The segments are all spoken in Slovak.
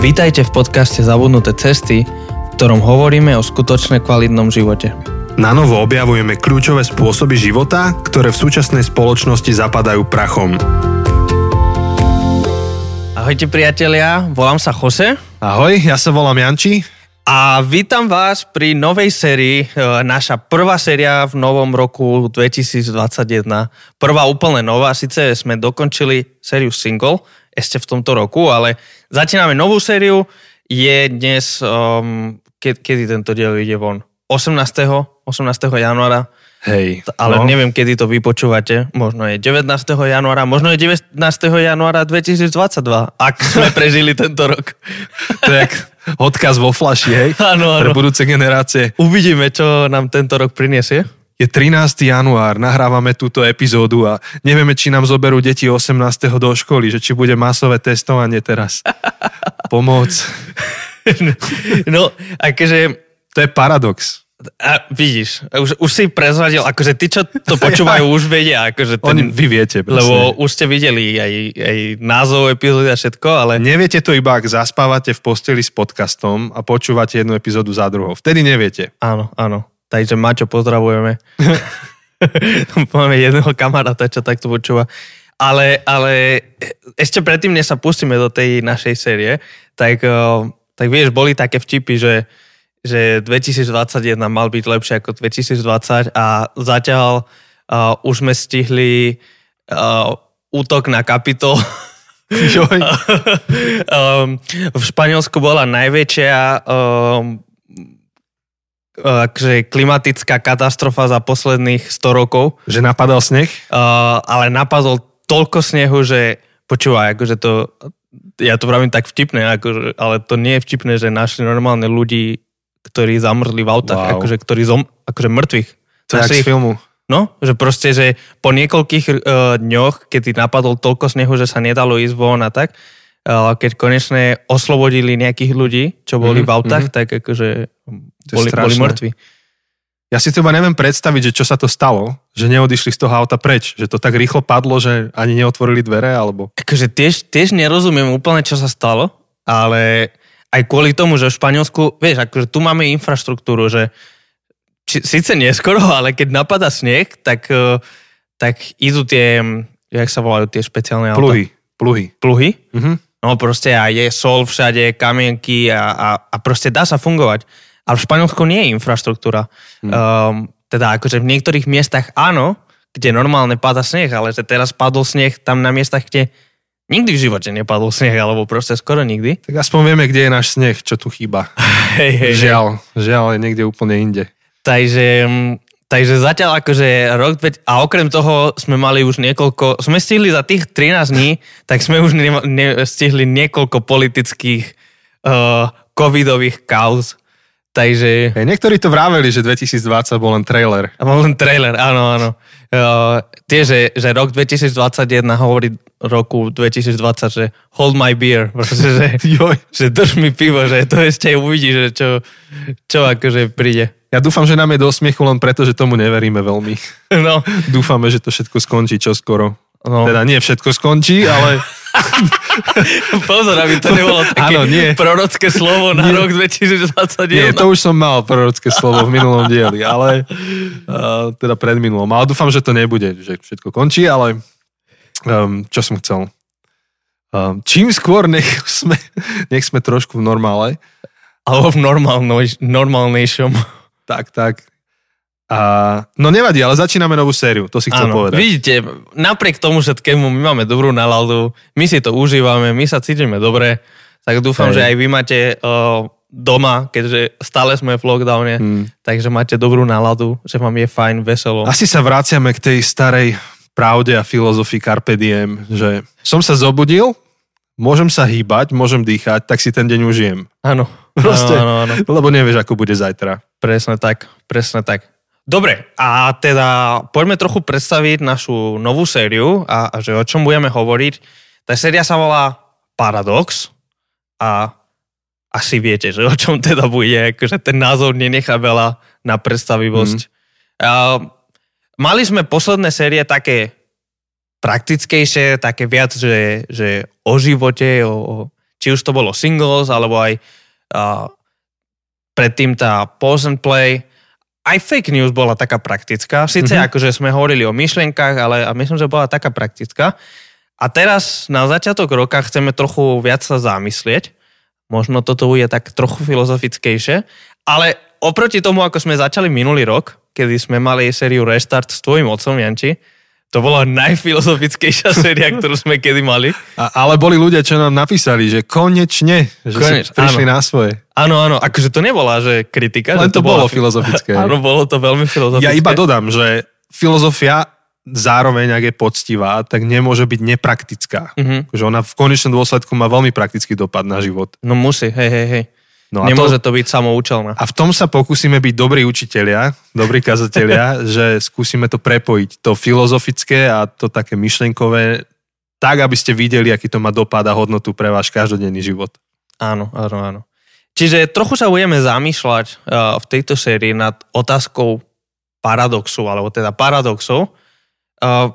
Vítajte v podcaste Zabudnuté cesty, v ktorom hovoríme o skutočne kvalitnom živote. Na novo objavujeme kľúčové spôsoby života, ktoré v súčasnej spoločnosti zapadajú prachom. Ahojte priatelia, volám sa Jose Ahoj, ja sa volám Janči. a vítam vás pri novej sérii, e, naša prvá séria v novom roku 2021. Prvá úplne nová, síce sme dokončili sériu single ešte v tomto roku, ale začíname novú sériu. Je dnes, um, ke, kedy tento diel ide von? 18. 18. januára, Hej. ale no, neviem, kedy to vy počúvate. Možno je 19. januára, možno je 19. januára 2022, ak sme prežili tento rok. To je jak odkaz vo flaši, hej? Áno, Pre budúce generácie. Uvidíme, čo nám tento rok priniesie. Je 13. január, nahrávame túto epizódu a nevieme, či nám zoberú deti 18. do školy, že či bude masové testovanie teraz. Pomoc. No, akože To je paradox. A vidíš, už, už si prezvadil, akože tí, čo to počúvajú, už vedia, akože ten, Oni, vy viete. Presne. lebo už ste videli aj, aj názov epizódy a všetko, ale Neviete to iba, ak zaspávate v posteli s podcastom a počúvate jednu epizódu za druhou. Vtedy neviete. áno, áno. Takže Maťo, pozdravujeme. Máme jedného kamaráta, čo takto počúva. Ale, ale ešte predtým, než sa pustíme do tej našej série, tak, eh, tak vieš, boli také vtipy, že, že 2021 mal byť lepšie ako 2020 a zatiaľ uh, už sme stihli uh, útok na kapitol. Um, v Španielsku bola najväčšia um, akože klimatická katastrofa za posledných 100 rokov, Že napadal sneh? uh, ale napadol toľko snehu, že počúvaj, akože to, ja to vravím tak vtipne, akože, ale to nie je vtipné, že našli normálne ľudí, ktorí zamrzli v autách, Wow. akože, ktorí zom, akože mŕtvych. To je Našli z filmu. No, že proste, že po niekoľkých uh, dňoch, keď napadol toľko snehu, že sa nedalo ísť von a tak, keď konečne oslobodili nejakých ľudí, čo boli Mhm, v autách, mhm. tak akože boli, boli mŕtvi. Ja si to iba neviem predstaviť, že čo sa to stalo, že neodišli z toho auta preč, že to tak rýchlo padlo, že ani neotvorili dvere, alebo... Akože tiež, tiež nerozumiem úplne, čo sa stalo, ale aj kvôli tomu, že v Španielsku, vieš, akože tu máme infraštruktúru, že či, síce neskoro, ale keď napadá sneh, tak, uh, tak idú tie, jak sa volajú tie špeciálne auta? Pluhy, pluhy. Pluhy? Mhm. No proste a je sol všade, kamienky a, a, a proste dá sa fungovať. Ale v Španielsku nie je infraštruktúra. Hmm. Um, teda akože v niektorých miestach áno, kde normálne pada sneh, ale že teraz padol sneh tam na miestach, kde nikdy v živote nepadol sneh, alebo proste skoro nikdy. Tak aspoň vieme, kde je náš sneh, čo tu chýba. Hej, hej, Žiaľ, žiaľ je niekde úplne inde. Takže, mm, takže zatiaľ akože rok, dve- a okrem toho sme mali už niekoľko, sme stihli za tých 13 dní, tak sme už ne, ne, stihli niekoľko politických uh, covidových kauz. Takže, Hej, niektorí to vraveli, že 2020 bol len trailer. a mám len trailer, áno, áno. Uh, tie, že, že rok 2021 hovorí roku 2020, že hold my beer, proste, že, že drž mi pivo, že to ešte uvidí, že čo, čo akože príde. Ja dúfam, že nám je do smiechu len preto, že tomu neveríme veľmi. No, Dúfame, že to všetko skončí čoskoro. no. Teda nie všetko skončí, ale Pozor, aby to nebolo také Áno, nie. prorocké slovo na Nie. rok 2021. nie, to už som mal prorocké slovo v minulom dieli, ale uh, teda pred minulom. Ale dúfam, že to nebude, že všetko končí, ale um, čo som chcel. Um, čím skôr nech sme, nech sme trošku v normále, Alebo v normálnej, normálnejšom. Tak, tak. A, no nevadí, ale začíname novú sériu, to si chcel Áno, povedať. vidíte, napriek tomu všetkému my máme dobrú náladu, my si to užívame, my sa cítime dobre, tak dúfam, Hej. že aj vy máte uh, doma, keďže stále sme v lockdowne, Hmm. takže máte dobrú náladu, že vám je fajn, veselo. Asi sa vraciame k tej starej pravde a filozofii Carpe Diem, že som sa zobudil, môžem sa hýbať, môžem dýchať, tak si ten deň užijem. Áno, Proste. áno, áno, áno. Lebo nevieš, ako bude zajtra. Presne tak, presne tak. Dobre, a teda poďme trochu predstaviť našu novú sériu a, a že o čom budeme hovoriť. Tá séria sa volá Paradox a asi viete, že o čom teda bude, akože ten názov nenechá veľa na predstavivosť. Mm. A, mali sme posledné série také praktickejšie, také viac, že, že o živote, o, o či už to bolo singles, alebo aj uh, predtým tá pause and play. Aj fake news bola taká praktická. Sice mm-hmm. akože sme hovorili o myšlienkach, ale a myslím, že bola taká praktická. A teraz na začiatok roka chceme trochu viac sa zamyslieť. Možno toto bude tak trochu filozofickejšie. Ale oproti tomu, ako sme začali minulý rok, kedy sme mali sériu Restart s tvojim otcom, Janči, to bola najfilozofickejšia séria, ktorú sme kedy mali. A, ale boli ľudia, čo nám napísali, že konečne, že Koneč, prišli áno. na svoje. Áno, áno, akože to nebola, že kritika. Len že to, to bolo filozofické. Áno, bolo to veľmi filozofické. Ja iba dodám, že filozofia zároveň, ak je poctivá, tak nemôže byť nepraktická. Mm-hmm. Že ona v konečnom dôsledku má veľmi praktický dopad na život. No musí, hej, hej, hej. No Nemôže to, to byť samoučelné. A v tom sa pokúsime byť dobrí učitelia, dobrí kazatelia, že skúsime to prepojiť, to filozofické a to také myšlenkové, tak, aby ste videli, aký to má dopad a hodnotu pre váš každodenný život. Áno, áno, áno. Čiže trochu sa budeme zamýšľať uh, v tejto sérii nad otázkou paradoxu, alebo teda paradoxov. Uh,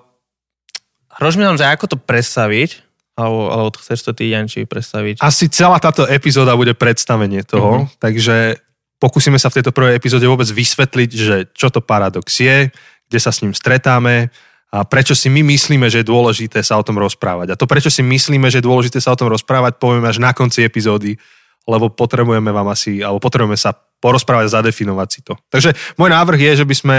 rozmýšľam, že ako to predstaviť, alebo, alebo chceš to ty, Janči, predstaviť? Asi celá táto epizóda bude predstavenie toho, uh-huh. takže pokúsime sa v tejto prvej epizóde vôbec vysvetliť, že čo to paradox je, kde sa s ním stretáme a prečo si my myslíme, že je dôležité sa o tom rozprávať. A to, prečo si myslíme, že je dôležité sa o tom rozprávať, povieme až na konci epizódy, lebo potrebujeme vám asi, alebo potrebujeme sa porozprávať a zadefinovať si to. Takže môj návrh je, že by sme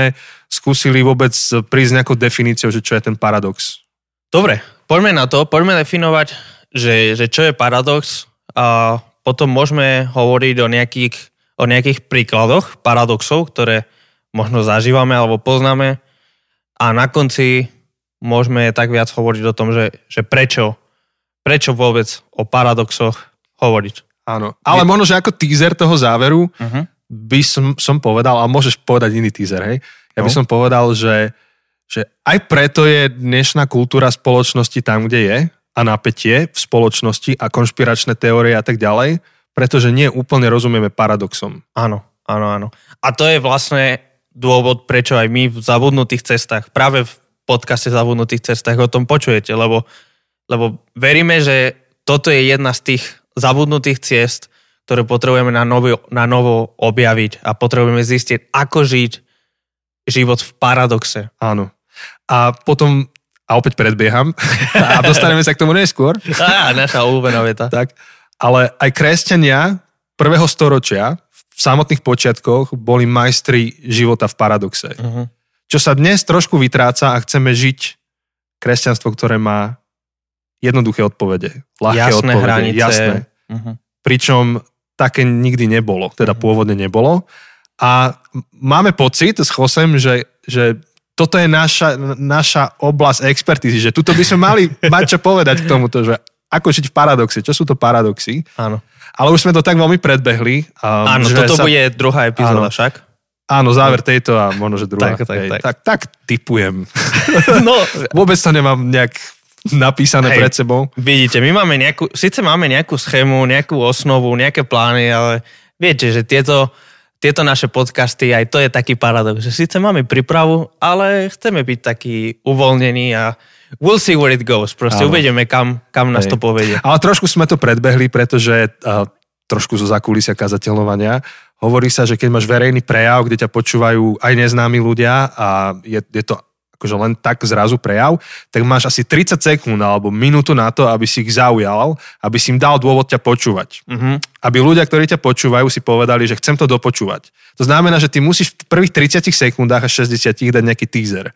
skúsili vôbec prísť nejakou definíciou, že čo je ten paradox. Dobre, poďme na to, poďme definovať, že, že čo je paradox a potom môžeme hovoriť o nejakých, o nejakých príkladoch paradoxov, ktoré možno zažívame alebo poznáme a na konci môžeme tak viac hovoriť o tom, že, že prečo, prečo vôbec o paradoxoch hovoriť. Áno, ale možno, že ako teaser toho záveru uh-huh. by som, som povedal, a môžeš povedať iný teaser, hej? Ja by no. som povedal, že že aj preto je dnešná kultúra spoločnosti tam, kde je a napätie v spoločnosti a konšpiračné teórie a tak ďalej, pretože nie úplne rozumieme paradoxom. Áno, áno, áno. A to je vlastne dôvod, prečo aj my v zabudnutých cestách, práve v podcaste Zabudnutých cestách o tom počujete, lebo, lebo veríme, že toto je jedna z tých zabudnutých ciest, ktoré potrebujeme na novo, na novo objaviť a potrebujeme zistiť, ako žiť život v paradoxe. Áno. A potom, a opäť predbieham, a dostaneme sa k tomu neskôr. Á, naša obľúbená veta. Tak, ale aj kresťania prvého storočia v samotných počiatkoch boli majstri života v paradoxe. Uh-huh. Čo sa dnes trošku vytráca a chceme žiť kresťanstvo, ktoré má jednoduché odpovede. Ľahké jasné odpovede. Hranice. Jasné. Uh-huh. Pričom také nikdy nebolo, teda uh-huh. pôvodne nebolo. A máme pocit s Chosem, že, že toto je naša, naša oblasť expertízy, že tuto by sme mali mať čo povedať k tomuto, že ako žiť v paradoxe, čo sú to paradoxy. Áno. Ale už sme to tak veľmi predbehli. Um, áno, toto sa... bude druhá epizóda však. Áno, záver tejto a možno, že druhá. Tak, tak, Hej, tak. tak, tak typujem. no, Vôbec to nemám nejak napísané Hej, pred sebou. Vidíte, my máme nejakú, síce máme nejakú schému, nejakú osnovu, nejaké plány, ale viete, že tieto tieto naše podcasty, aj to je taký paradox, že síce máme prípravu, ale chceme byť taký uvoľnení a we'll see where it goes. Proste Áno. uvedeme, kam, kam nás to povedie. Ale trošku sme to predbehli, pretože uh, trošku zo zakulisia kazateľovania. Hovorí sa, že keď máš verejný prejav, kde ťa počúvajú aj neznámi ľudia a je, je to akože len tak zrazu prejav, tak máš asi 30 sekúnd alebo minútu na to, aby si ich zaujal, aby si im dal dôvod ťa počúvať. Mm-hmm. Aby ľudia, ktorí ťa počúvajú, si povedali, že chcem to dopočúvať. To znamená, že ty musíš v prvých 30 sekundách a 60 dať nejaký teaser.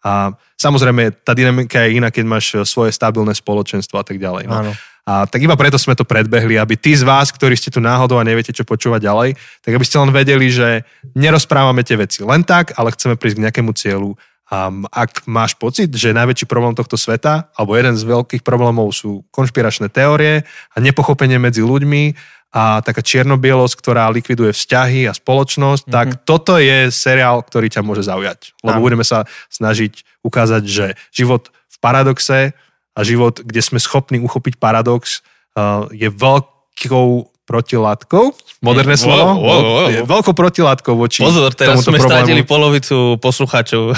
A samozrejme, tá dynamika je iná, keď máš svoje stabilné spoločenstvo a tak ďalej. No. A tak iba preto sme to predbehli, aby tí z vás, ktorí ste tu náhodou a neviete, čo počúvať ďalej, tak aby ste len vedeli, že nerozprávame tie veci len tak, ale chceme prísť k nejakému cieľu Um, ak máš pocit, že najväčší problém tohto sveta, alebo jeden z veľkých problémov sú konšpiračné teórie a nepochopenie medzi ľuďmi a taká čiernobielosť, ktorá likviduje vzťahy a spoločnosť, mm-hmm. tak toto je seriál, ktorý ťa môže zaujať. Lebo Áno. budeme sa snažiť ukázať, že život v paradoxe a život, kde sme schopní uchopiť paradox, uh, je veľkou protilátkou, moderné slovo, wow, wow, wow. veľkou protilátkou voči Pozor, teraz sme problému. polovicu poslucháčov.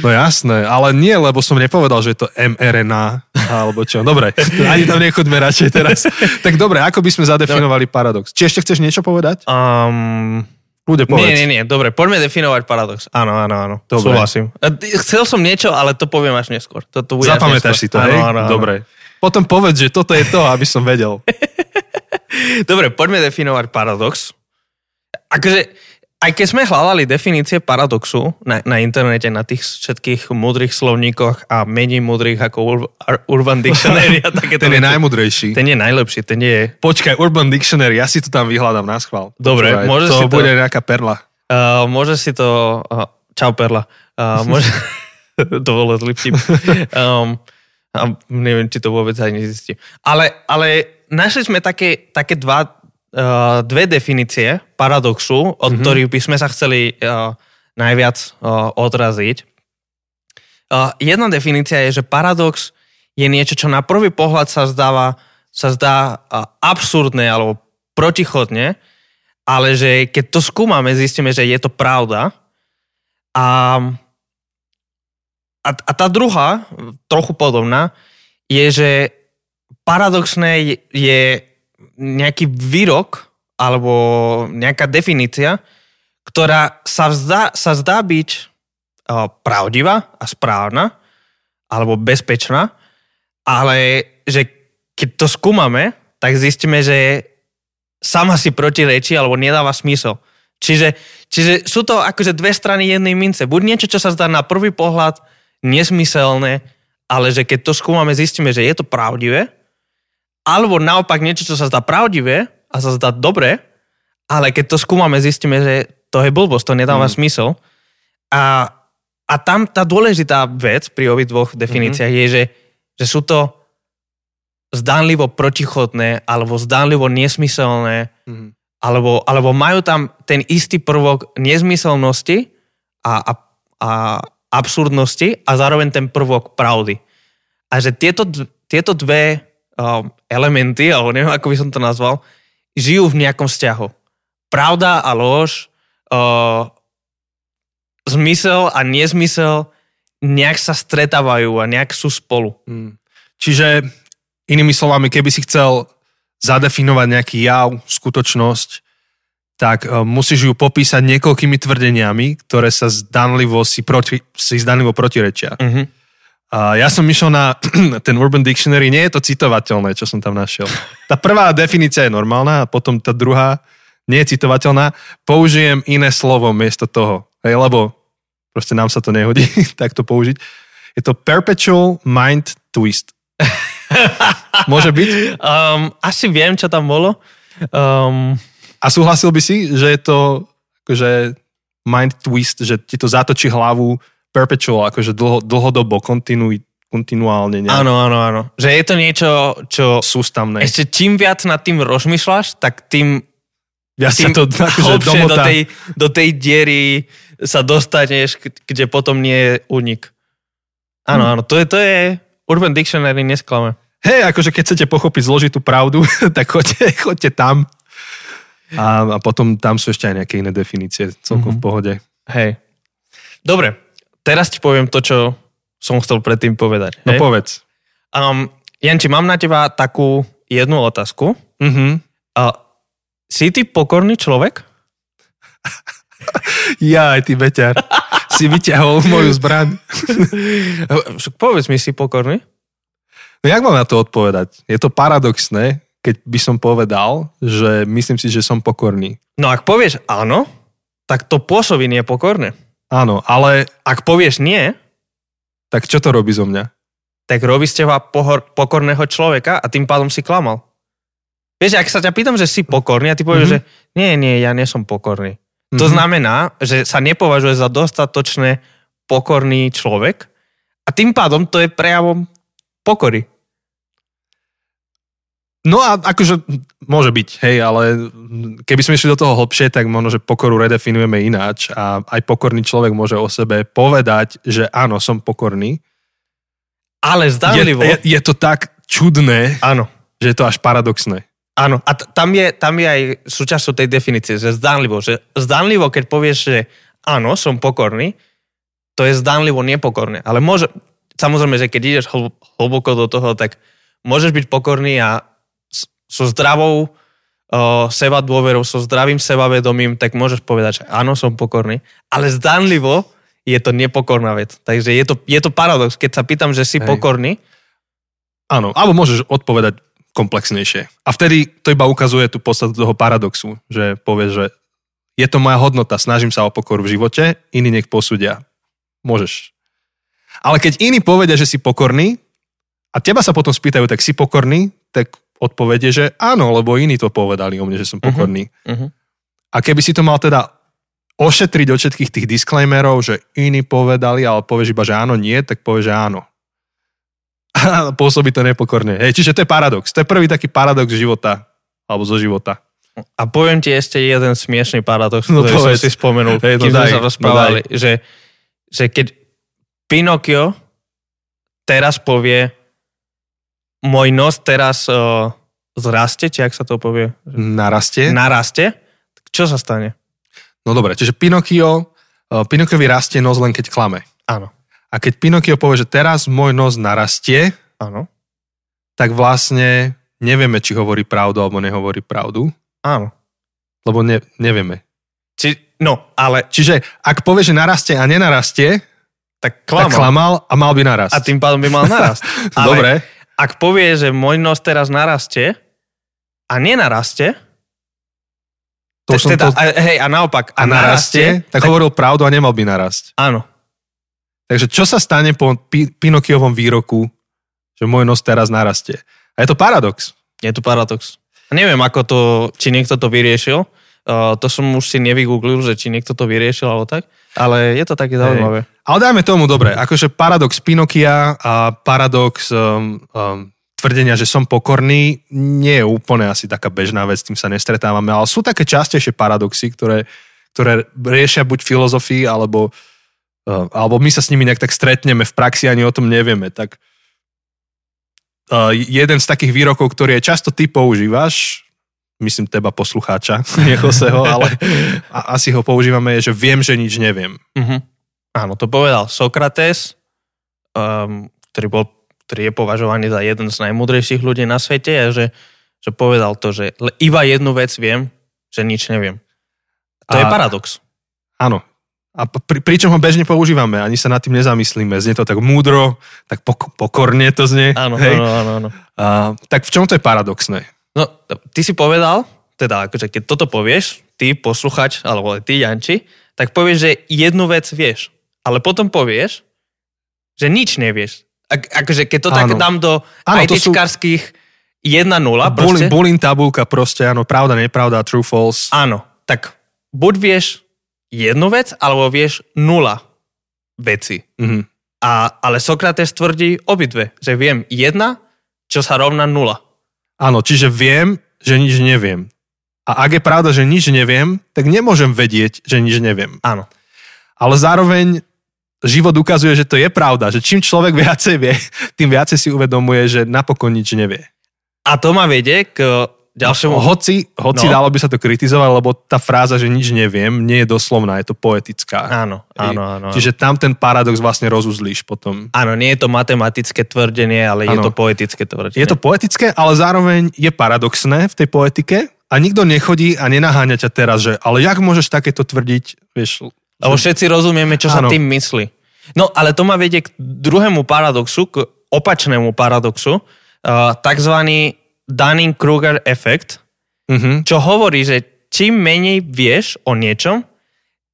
No jasné, ale nie, lebo som nepovedal, že je to mRNA. Alebo čo? Dobre, ani tam nechoďme radšej teraz. Tak dobre, ako by sme zadefinovali paradox? Či ešte chceš niečo povedať? Um, Ľudia, povedz. nie, nie, nie, dobre, poďme definovať paradox. Áno, áno, áno, Dobre. súhlasím. T- Chcel som niečo, ale to poviem až neskôr. To, to bude Zapamätáš si neskôr. to, hej? Áno, áno, áno. Dobre. Potom povedz, že toto je to, aby som vedel. Dobre, poďme definovať paradox. Akože, aj keď sme hľadali definície paradoxu na, na internete, na tých všetkých múdrych slovníkoch a menej múdrych ako Ur- Ur- Urban Dictionary a takéto Ten je najmudrejší. Ten je najlepší, ten je... Počkaj, Urban Dictionary, ja si to tam vyhľadám na schvál. Dobre, Počúvaj, môžeš to si to- bude nejaká perla. Uh, môže si to... Uh, čau, Perla. Uh, môže... to bolo zlý vtip. Um, a neviem, či to vôbec aj nezistím. Ale, ale našli sme také, také dva, uh, dve definície paradoxu, od mm-hmm. ktorých by sme sa chceli uh, najviac uh, odraziť. Uh, jedna definícia je, že paradox je niečo, čo na prvý pohľad sa zdáva, sa zdá uh, absurdné alebo protichodne, ale že keď to skúmame, zistíme, že je to pravda. A, a, a tá druhá, trochu podobná, je, že paradoxné je, je nejaký výrok alebo nejaká definícia, ktorá sa, zdá, sa zdá byť pravdivá a správna alebo bezpečná, ale že keď to skúmame, tak zistíme, že sama si protirečí alebo nedáva smysel. Čiže, čiže sú to akože dve strany jednej mince. Buď niečo, čo sa zdá na prvý pohľad nesmyselné, ale že keď to skúmame, zistíme, že je to pravdivé, alebo naopak niečo, čo sa zdá pravdivé a sa zdá dobre, ale keď to skúmame, zistíme, že to je blbosť, to nedáva mm. smysel. A, a tam tá dôležitá vec pri obi dvoch definíciách mm-hmm. je, že, že sú to zdánlivo protichodné alebo zdánlivo nesmyselné Mhm. alebo, alebo majú tam ten istý prvok nezmyselnosti a, a, a absurdnosti a zároveň ten prvok pravdy. A že tieto, tieto dve elementy, alebo neviem, ako by som to nazval, žijú v nejakom vzťahu. Pravda a lož, uh, zmysel a nezmysel nejak sa stretávajú a nejak sú spolu. Mm. Čiže inými slovami, keby si chcel zadefinovať nejaký jav, skutočnosť, tak uh, musíš ju popísať niekoľkými tvrdeniami, ktoré sa zdanlivo si, proti, si zdanlivo protirečia. Uh-huh. A ja som išiel na ten Urban Dictionary, nie je to citovateľné, čo som tam našiel. Tá prvá definícia je normálna a potom tá druhá nie je citovateľná. Použijem iné slovo miesto toho, hej, lebo proste nám sa to nehodí tak to použiť. Je to perpetual mind twist. Môže byť? Um, asi viem, čo tam bolo. Um, A súhlasil by si, že je to akože mind twist, že ti to zatočí hlavu perpetual, akože dlho, dlhodobo, kontinu, kontinuálne. nejak áno, áno, áno. Že je to niečo, čo Sústavné. ešte čím viac nad tým rozmýšľaš, tak tým, Ja sa tým to akože do tej, do tej diery sa dostaneš, kde potom nie je únik. Áno, Hm. áno, to je, to je Urban Dictionary nesklame. Hej, akože keď chcete pochopiť zložitú pravdu, tak choďte, choďte tam. A, a potom tam sú ešte aj nejaké iné definície, celkom mm-hmm. v pohode. Hej. Dobre, teraz ti poviem to, čo som chcel predtým povedať. No hej? povedz. Um, Janči, mám na teba takú jednu otázku. Mm-hmm. Uh, si ty pokorný človek? Ja aj ty beťar. si vyťahol moju zbraň. Povedz mi, si pokorný? No jak mám na to odpovedať? Je to paradoxné, keď by som povedal, že myslím si, že som pokorný. No ak povieš áno, tak to pôsobí nepokorné. Áno, ale Ak povieš nie, tak čo to robí zo mňa? tak robí z teba pohor, pokorného človeka a tým pádom si klamal. Vieš, ak sa ťa pýtam, že si pokorný a ty povieš, Mhm. mm-hmm. že nie, nie, ja nie som pokorný. Mm-hmm. To Mhm. znamená, že sa nepovažuje za dostatočne pokorný človek a tým pádom to je prejavom pokory. No a akože môže byť, hej, ale keby sme išli do toho hlbšie, tak možno, že pokoru redefinujeme ináč a aj pokorný človek môže o sebe povedať, že áno, som pokorný. Ale Je, zdanlivo... je, je to tak čudné, Áno, že je to až paradoxné. áno. A t- tam, je, tam je aj súčasťou tej definície, že zdanlivo. Že zdanlivo, keď povieš, že áno, som pokorný, to je zdanlivo nepokorné. Ale môže, samozrejme, že keď ideš hl- hlboko do toho, tak môžeš byť pokorný a so zdravou uh, seba dôverou, so zdravým sebavedomím, tak môžeš povedať, že áno, som pokorný, ale zdanlivo je to nepokorná vec. Takže je to, je to paradox. Keď sa pýtam, že si Hej. pokorný, Áno, alebo môžeš odpovedať komplexnejšie. A vtedy to iba ukazuje tú podstatu toho paradoxu, že povieš, že je to moja hodnota, snažím sa o pokoru v živote, iní nech posúdia. Môžeš. Ale keď iní povedia, že si pokorný a teba sa potom spýtajú, tak si pokorný, tak odpovedie, že áno, lebo iní to povedali o mne, že som pokorný. uh-huh. A keby si to mal teda ošetriť od všetkých tých disclaimerov, že iní povedali, ale povieš iba, že áno, nie, tak povieš, že áno. A pôsobí to nepokorne. Hej, čiže to je paradox. To je prvý taký paradox života, alebo zo života. A poviem ti ešte jeden smiešný paradox, No ktorý som povedz. si spomenul, Hej, no keď sme daj, sa no rozprávali, že, že keď Pinokio teraz povie môj nos teraz uh, zrastie, či ak sa to povie, Narastie. narastie, tak čo sa stane? No dobre, čiže Pinokio, uh, Pinokiovi rastie nos len keď klame. Áno. A keď Pinokio povie, že teraz môj nos narastie, Áno. tak vlastne nevieme, či hovorí pravdu alebo nehovorí pravdu, Áno. lebo ne, nevieme. Či, no, ale Čiže ak povie, že narastie a nenarastie, tak klamal. tak klamal. klamal a mal by narast. A tým pádom by mal narast. Ale Dobre. Ak povie, že môj nos teraz narastie a nenarastie, To som teda, to... a, hej, a naopak, A narastie, tak hovoril pravdu a nemal by narasť. Áno. Takže čo sa stane po Pi- Pinokiovom výroku, že môj nos teraz narastie? A je to paradox. Je to paradox. A Neviem, ako to, či niekto to vyriešil. Uh, to som už si nevygooglil, že či niekto to vyriešil alebo tak. Ale je to také zaujímavé. Ale dajme tomu, dobre, akože paradox Pinokia a paradox um, um, tvrdenia, že som pokorný, nie je úplne asi taká bežná vec, s tým sa nestretávame, ale sú také častejšie paradoxy, ktoré, ktoré riešia buď filozofii, alebo, uh, alebo my sa s nimi nejak tak stretneme v praxi, ani o tom nevieme. Tak uh, jeden z takých výrokov, ktorý je často ty používaš, myslím teba poslucháča, nie Joseho, ale a, asi ho používame, je, že viem, že nič neviem. Uh-huh. Áno, to povedal Sokrates, um, ktorý, bol, ktorý je považovaný za jeden z najmudrejších ľudí na svete a že, že povedal to, že iba jednu vec viem, že nič neviem. To A- je paradox. Áno. A pri, pričom ho bežne používame, ani sa nad tým nezamyslíme. Znie to tak múdro, tak pok- pokorne to znie. Áno, hej. áno, áno, áno. A, tak v čom to je paradoxné? No, ty si povedal, teda akože keď toto povieš, ty posluchač, alebo ty Janči, tak povieš, že jednu vec vieš. Ale potom povieš, že nič nevieš. Ak, akože keď to tak Áno. dám do Áno, to sú- ITčkarských 1-0, Bulin, bulin tabulka proste, áno, pravda, nepravda, true, false. áno, tak buď vieš jednu vec, alebo vieš nula veci. Mhm. A, ale Sokrates tvrdí obidve, že viem jedna, čo sa rovná nula. Áno, čiže viem, že nič neviem. A ak je pravda, že nič neviem, tak nemôžem vedieť, že nič neviem. Áno. Ale zároveň život ukazuje, že to je pravda, že čím človek viacej vie, tým viacej si uvedomuje, že napokon nič nevie. A to ma vedie k ďalšiemu... Hoci, hoci No. dalo by sa to kritizovať, lebo tá fráza, že nič neviem, nie je doslovná, je to poetická. Áno, áno, áno. Čiže tam ten paradox vlastne rozuzlíš potom. Áno, nie je to matematické tvrdenie, ale je Áno. to poetické tvrdenie. Je to poetické, ale zároveň je paradoxné v tej poetike a nikto nechodí a nenaháňa ťa teraz, že ale jak môžeš takéto tvrdiť, vieš, Lebo všetci rozumieme, čo sa Áno. tým myslí. No, ale to ma vedie k druhému paradoxu, k opačnému paradoxu, uh, takzvaný Dunning-Kruger efekt, uh-huh. čo hovorí, že čím menej vieš o niečom,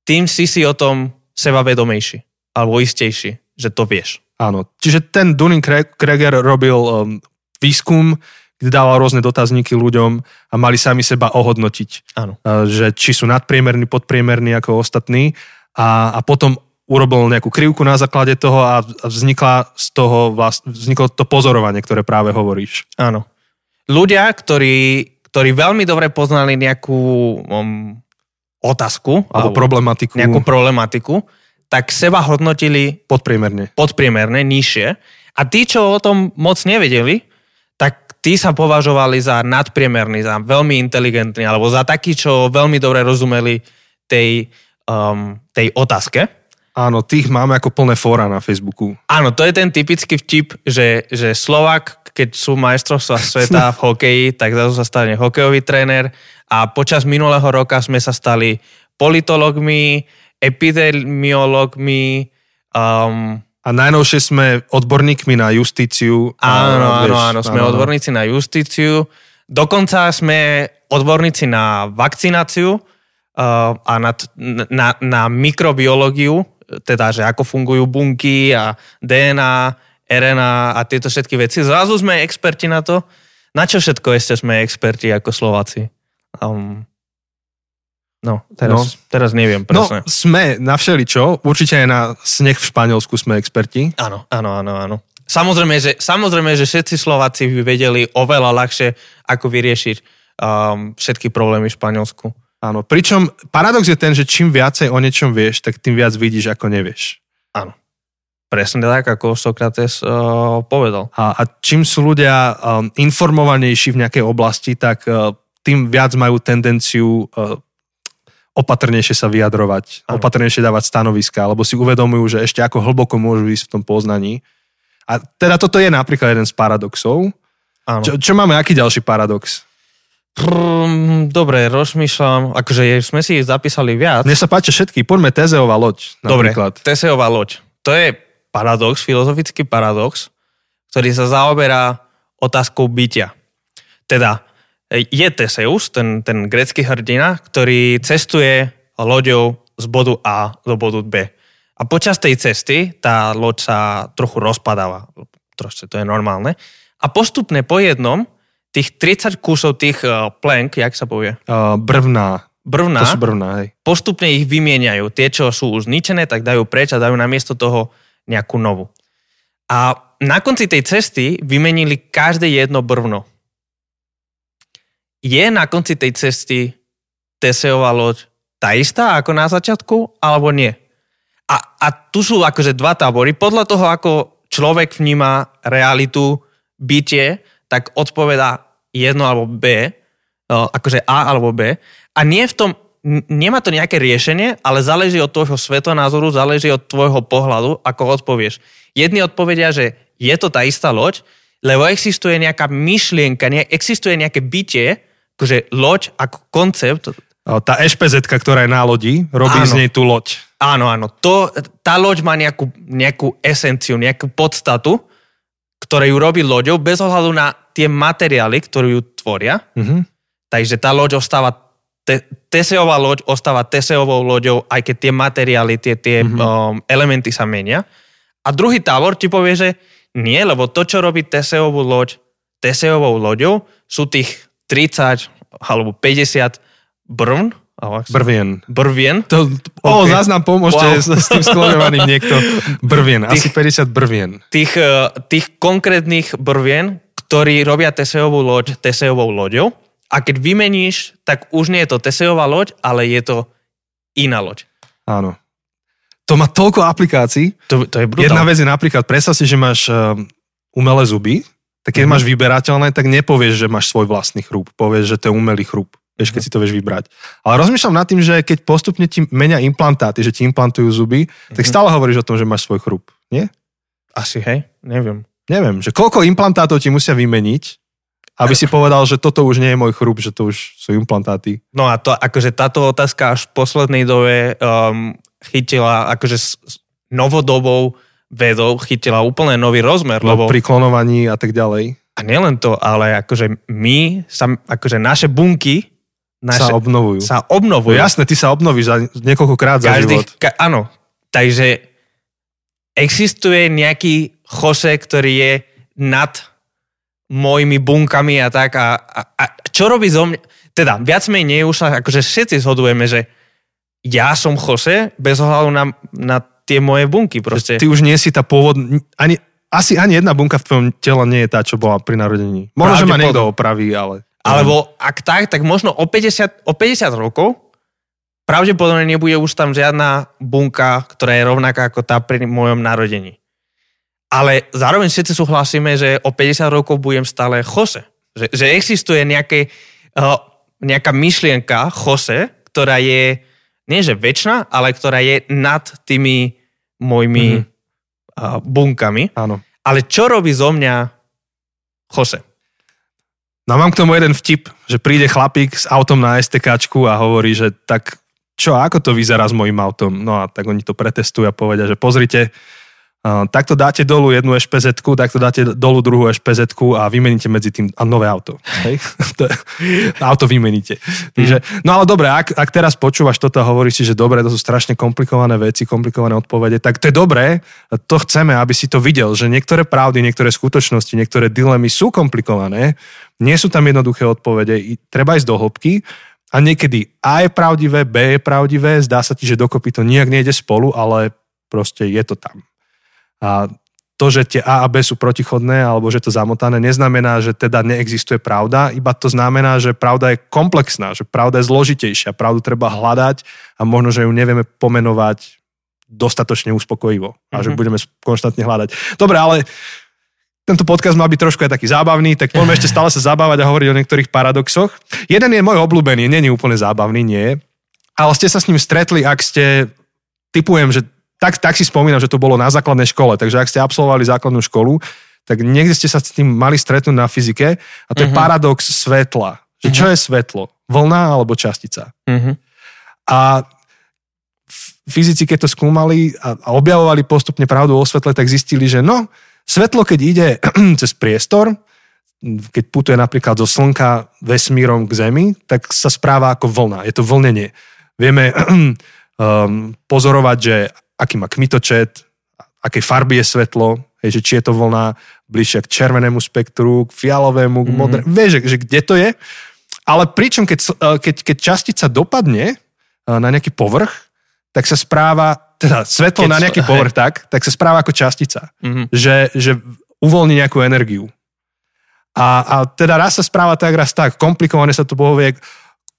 tým si si o tom sebavedomejší alebo istejší, že to vieš. Áno, čiže ten Dunning-Kruger robil um, výskum, kde dával rôzne dotazníky ľuďom a mali sami seba ohodnotiť, Áno. uh, že či sú nadpriemerní, podpriemerní ako ostatní a, a potom urobil nejakú krivku na základe toho a a vznikla z toho vlast, vzniklo to pozorovanie, ktoré práve hovoríš. Áno. Ľudia, ktorí, ktorí veľmi dobre poznali nejakú um, otázku Alebo problematiku nejakú problematiku, tak seba hodnotili podpriemerne. podpriemerné, nižšie. A tí, čo o tom moc nevedeli, tak tí sa považovali za nadpriemerní, za veľmi inteligentní, alebo za takí, čo veľmi dobre rozumeli tej, um, tej otázke. Áno, tých máme ako plné fóra na Facebooku. Áno, to je ten typický vtip, že, že Slovak, keď sú majstrovstvá sveta v hokeji, tak zase sa stane hokejový tréner a počas minulého roka sme sa stali politologmi, epidemiologmi, um, A najnovšie sme odborníkmi na justíciu. Áno, a, áno, áno, sme odborníci na justíciu. Dokonca sme odborníci na vakcináciu uh, a na, na, na mikrobiológiu, teda, že ako fungujú bunky a DNA, RNA a tieto všetky veci. Zrazu sme experti na to. Na čo všetko ešte sme experti ako Slováci? Um, no, teraz, no. teraz neviem No, presne. sme na všeličo. Určite aj na sneh v Španielsku sme experti. Áno, áno, áno, áno. Samozrejme, že, samozrejme, že všetci Slováci by vedeli oveľa ľahšie, ako vyriešiť um, všetky problémy v Španielsku. Áno, pričom paradox je ten, že čím viacej o niečom vieš, tak tým viac vidíš, ako nevieš. Presne tak, ako Sokrates uh, povedal. A, a čím sú ľudia um, informovanejší v nejakej oblasti, tak uh, tým viac majú tendenciu uh, opatrnejšie sa vyjadrovať, Áno. opatrnejšie dávať stanoviska, lebo si uvedomujú, že ešte ako hlboko môžu ísť v tom poznaní. A teda toto je napríklad jeden z paradoxov. Čo, čo máme, aký ďalší paradox? Prm, dobre, rozmýšľam, akože sme si zapísali viac. Mne sa páči všetky, poďme Tezeová loď Dobre, napríklad. Teseová loď. To je paradox, filozofický paradox, ktorý sa zaoberá otázkou bytia. Teda e, je Teseus, ten, ten grecký hrdina, ktorý cestuje loďou z bodu A do bodu B. A počas tej cesty tá loď sa trochu rozpadáva. Trošku to je normálne. A postupne po jednom tých 30 kusov tých uh, plank, jak sa povie, Uh, brvná. brvna, To sú brvná, hej. postupne ich vymieňajú. Tie, čo sú už zničené, tak dajú preč a dajú namiesto toho nejakú novú. A na konci tej cesty vymenili každé jedno brvno. Je na konci tej cesty Teseová loď tá istá ako na začiatku, alebo nie? A, a tu sú akože dva tábory. Podľa toho, ako človek vníma realitu, bytie, tak odpoveda jedno alebo B, o, akože A alebo B. A nie v tom, nemá to nejaké riešenie, ale záleží od tvojho svetonázoru, záleží od tvojho pohľadu, ako odpovieš. Jedni odpovedia, že je to tá istá loď, lebo existuje nejaká myšlienka, ne, existuje nejaké bytie, akože loď ako koncept, Tá ešpezetka, ktorá je na lodi, robí Áno. z nej tú loď. Áno, áno. To, tá loď má nejakú, nejakú esenciu, nejakú podstatu, ktoré ju robí loďou bez ohľadu na tie materiály, ktoré ju tvoria. Mhm. Takže tá loď ostáva, te, Teseová loď ostáva Teseovou loďou, aj keď tie materiály, tie, tie mm-hmm. um, elementy sa menia. A druhý tábor ti povie, že nie, lebo to, čo robí Teseovú loď Teseovou loďou, sú tých 30 alebo 50 brvn, Brvien. brvien, To, o, OK. záznam, pomôžte Wow. s, s tým skloňovaným niekto. Brvien, asi 50 brvien. tých, tých konkrétnych brvien, ktorí robia Teseovú loď Teseovou loďou. A keď vymeníš, tak už nie je to Teseová loď, ale je to iná loď. Áno. To má toľko aplikácií. To, to je brutál. Jedna vec je napríklad, predstav si, že máš um, umelé zuby, tak keď Mhm. máš vyberateľné, tak nepovieš, že máš svoj vlastný chrúb. Povieš, že to je umelý chrúb. Vieš, Mhm. keď si to vieš vybrať. Ale rozmýšľam nad tým, že keď postupne ti menia implantáty, že ti implantujú zuby, tak Mhm. stále hovoríš o tom, že máš svoj chrúb. Nie? Asi, hej? Neviem. Neviem, že koľko implantátov ti musia vymeniť, aby si povedal, že toto už nie je môj chrúb, že to už sú implantáty. No a to, akože táto otázka až v poslednej dobe um, chytila, akože s, novodobou vedou chytila úplne nový rozmer, lebo... Lebo... Pri klonovaní a tak ďalej A nielen to, ale akože my, sa, akože naše bunky naše, sa obnovujú. sa No obnovujú. jasné, ty sa obnovíš za niekoľkokrát za život. Ka, áno, takže existuje nejaký Jose, ktorý je nad mojimi bunkami a tak a, a, a čo robí zo mňa? Teda, viac menej už sa, akože všetci zhodujeme, že ja som Jose bez ohľadu na, na tie moje bunky proste. Ty už nie si tá pôvod... Ani, asi ani jedna bunka v tvojom tele nie je tá, čo bola pri narodení. Možno, že ma niekto opraví, ale... Alebo ak tak, tak možno o 50, o 50 rokov pravdepodobne nebude už tam žiadna bunka, ktorá je rovnaká ako tá pri mojom narodení. Ale zároveň všetci súhlasíme, že o 50 rokov budem stále Jose. Že, že existuje nejaké, uh, nejaká myšlienka Jose, ktorá je nie že väčšina, ale ktorá je nad tými mojimi uh, bunkami. Áno. Ale čo robí zo mňa Jose? No mám k tomu jeden vtip, že príde chlapík s autom na STKčku a hovorí, že tak čo, ako to vyzerá s mojim autom? No a tak oni to pretestujú a povedia, že pozrite, takto dáte dolu jednu ešpz takto dáte dolu druhú ešpz a vymeníte medzi tým a nové auto. Hej? to, auto vymeníte. Takže, no ale dobre, ak, ak teraz počúvaš toto a hovoríš si, že dobre, to sú strašne komplikované veci, komplikované odpovede, tak to je dobré, to chceme, aby si to videl, že niektoré pravdy, niektoré skutočnosti, niektoré dilemy sú komplikované, nie sú tam jednoduché odpovede, treba ísť do hĺbky a niekedy A je pravdivé, B je pravdivé, zdá sa ti, že dokopy to nijak nejde spolu, ale proste je to tam. A to, že tie A a B sú protichodné alebo že to zamotané, neznamená, že teda neexistuje pravda, iba to znamená, že pravda je komplexná, že pravda je zložitejšia, pravdu treba hľadať a možno, že ju nevieme pomenovať dostatočne uspokojivo a že mm-hmm. budeme konštantne hľadať. Dobre, ale tento podcast má byť trošku aj taký zábavný, tak poďme ešte stále sa zabávať a hovoriť o niektorých paradoxoch. Jeden je môj obľúbený, je úplne zábavný, nie. Ale ste sa s ním stretli, ak ste, typujem, že tak, tak si spomínam, že to bolo na základnej škole, takže ak ste absolvovali základnú školu, tak niekde ste sa s tým mali stretnúť na fyzike a to uh-huh. je mhm. paradox svetla. Že čo uh-huh. je svetlo? Vlna alebo častica? Uh-huh. A fyzici, keď to skúmali a, a objavovali postupne pravdu o svetle, tak zistili, že no, svetlo, keď ide cez priestor, keď putuje napríklad zo Slnka vesmírom k Zemi, tak sa správa ako vlna. Je to vlnenie. Vieme um, pozorovať, že aký má kmitočet, akej farby je svetlo, hej, že či je to vlna bližšie k červenému spektru, k fialovému, k modrému, mm. vieš, že, že kde to je. Ale pričom, keď, eh, keď, keď častica dopadne eh, na nejaký povrch, tak sa správa, teda svetlo keď, na nejaký povrch hej. tak, tak sa správa ako častica. Mm-hmm. Že, že uvoľní nejakú energiu. A, a teda raz sa správa tak, raz tak. Komplikované sa to povie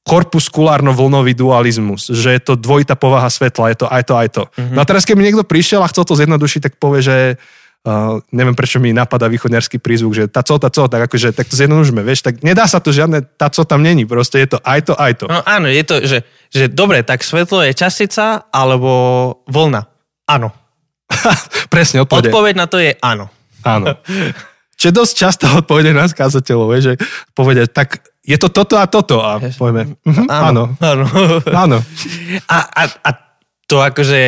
korpuskulárno-vlnový dualizmus, že je to dvojitá povaha svetla, je to aj to, aj to. Mm-hmm. No a teraz, keby niekto prišiel a chcel to zjednodušiť, tak povie, že uh, neviem, prečo mi napadá východňarský prízvuk, že tá co, tá co, tak akože, tak to zjednodušme, vieš, tak nedá sa to žiadne, tá co tam není, proste je to aj to, aj to. No áno, je to, že, že dobre, tak svetlo je častica alebo vlna. Áno. Presne, odpovede. Odpoveď na to je áno. Áno. Čiže dosť často odpovede nás kázateľov, že povedia, tak je to toto a toto a povieme, uh-huh, áno. Áno. áno. A, a, a to akože,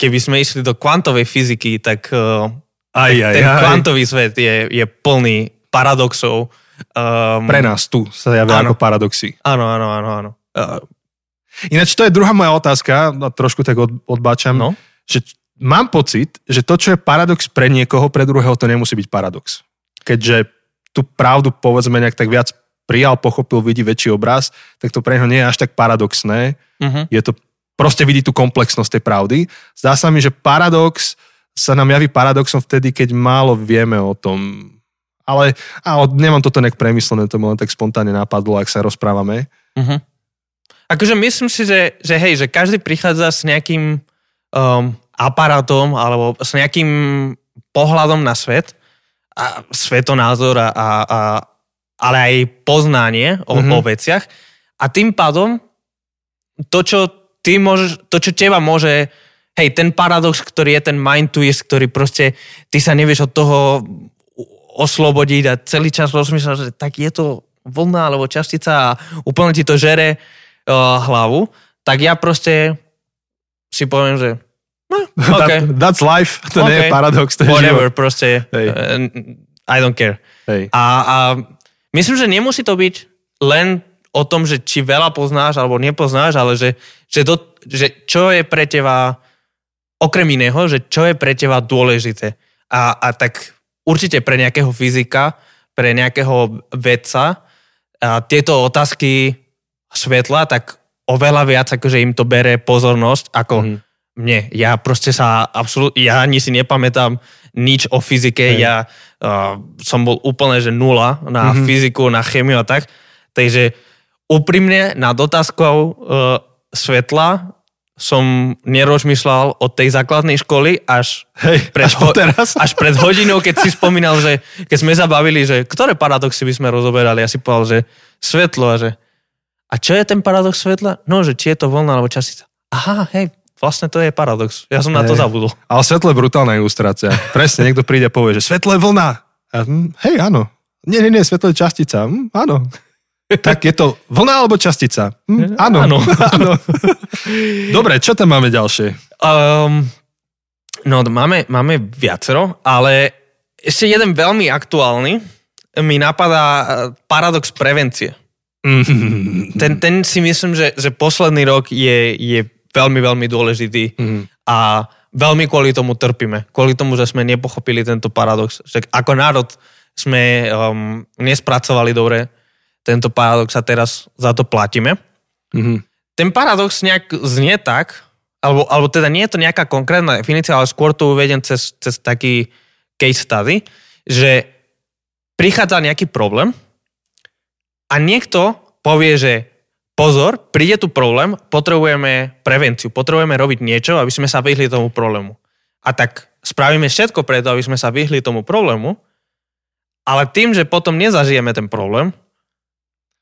keby sme išli do kvantovej fyziky, tak uh, aj, aj, ten aj. kvantový svet je, je plný paradoxov. Um, Pre nás tu sa javia ako paradoxy. Áno, áno, áno, áno. Uh, Ináč to je druhá moja otázka, no, trošku tak od, odbáčam, no? že mám pocit, že to, čo je paradox pre niekoho, pre druhého, to nemusí byť paradox. Keďže tú pravdu povedzme nejak tak viac prijal, pochopil, vidí väčší obraz, tak to pre neho nie je až tak paradoxné. Uh-huh. Je to, proste vidí tú komplexnosť tej pravdy. Zdá sa mi, že paradox sa nám javí paradoxom vtedy, keď málo vieme o tom. Ale a nemám toto nejak premyslené, to mi len tak spontánne napadlo, ak sa rozprávame. Uh-huh. Akože myslím si, že, že hej, že každý prichádza s nejakým um, aparátom alebo s nejakým pohľadom na svet a svetonázor a, a, a ale aj poznanie o, mm-hmm. o veciach. A tým pádom to, čo ty môžeš, to, čo teba môže, hej, ten paradox, ktorý je ten mind twist, ktorý proste, ty sa nevieš od toho oslobodiť a celý čas rozmýšľaš, že tak je to vlna alebo častica a úplne ti to žere uh, hlavu, tak ja proste si poviem, že no, okay. That, that's life, to okay. nie je paradox. To je Whatever, život. proste, hey. uh, I don't care. Hey. A, a Myslím, že nemusí to byť len o tom, že či veľa poznáš alebo nepoznáš, ale že, že, do, že čo je pre teba, okrem iného, že čo je pre teba dôležité. A, a tak určite pre nejakého fyzika, pre nejakého vedca a tieto otázky svetla, tak oveľa viac akože im to bere pozornosť ako mm. mne. Ja proste sa absolútne, ja ani si nepamätám nič o fyzike, Hej. ja uh, som bol úplne, že nula na mm-hmm. fyziku, na chemiu a tak. Takže úprimne nad otázkou uh, svetla som nerozmýšľal od tej základnej školy až, Hej, pred, až, teraz? až pred hodinou, keď si spomínal, že keď sme zabavili, že ktoré paradoxy by sme rozoberali, ja si povedal, že svetlo a že a čo je ten paradox svetla? No, že či je to voľna alebo častica. Aha, hej, vlastne to je paradox. Ja som na to zabudol. Ale svetlo je brutálna ilustrácia. Presne, niekto príde a povie, že svetlo je vlna. A, hm, hej, áno. Nie, nie, nie, svetlo je častica. Hm, áno. Tak je to vlna alebo častica? Hm, áno. Áno. áno. Dobre, čo tam máme ďalšie? Um, no, máme, máme viacero, ale ešte jeden veľmi aktuálny mi napadá eh, paradox prevencie. Mm. Ten, ten si myslím, že, že posledný rok je, je veľmi, veľmi dôležitý Mm. a veľmi kvôli tomu trpíme. Kvôli tomu, že sme nepochopili tento paradox. Že ako národ sme um, nespracovali dobre tento paradox a teraz za to platíme. Mm. Ten paradox nejak znie tak, alebo, alebo teda nie je to nejaká konkrétna definícia, ale skôr to uvedem cez, cez taký case study, že prichádza nejaký problém a niekto povie, že pozor, príde tu problém, potrebujeme prevenciu, potrebujeme robiť niečo, aby sme sa vyhli tomu problému. A tak spravíme všetko preto, aby sme sa vyhli tomu problému, ale tým, že potom nezažijeme ten problém,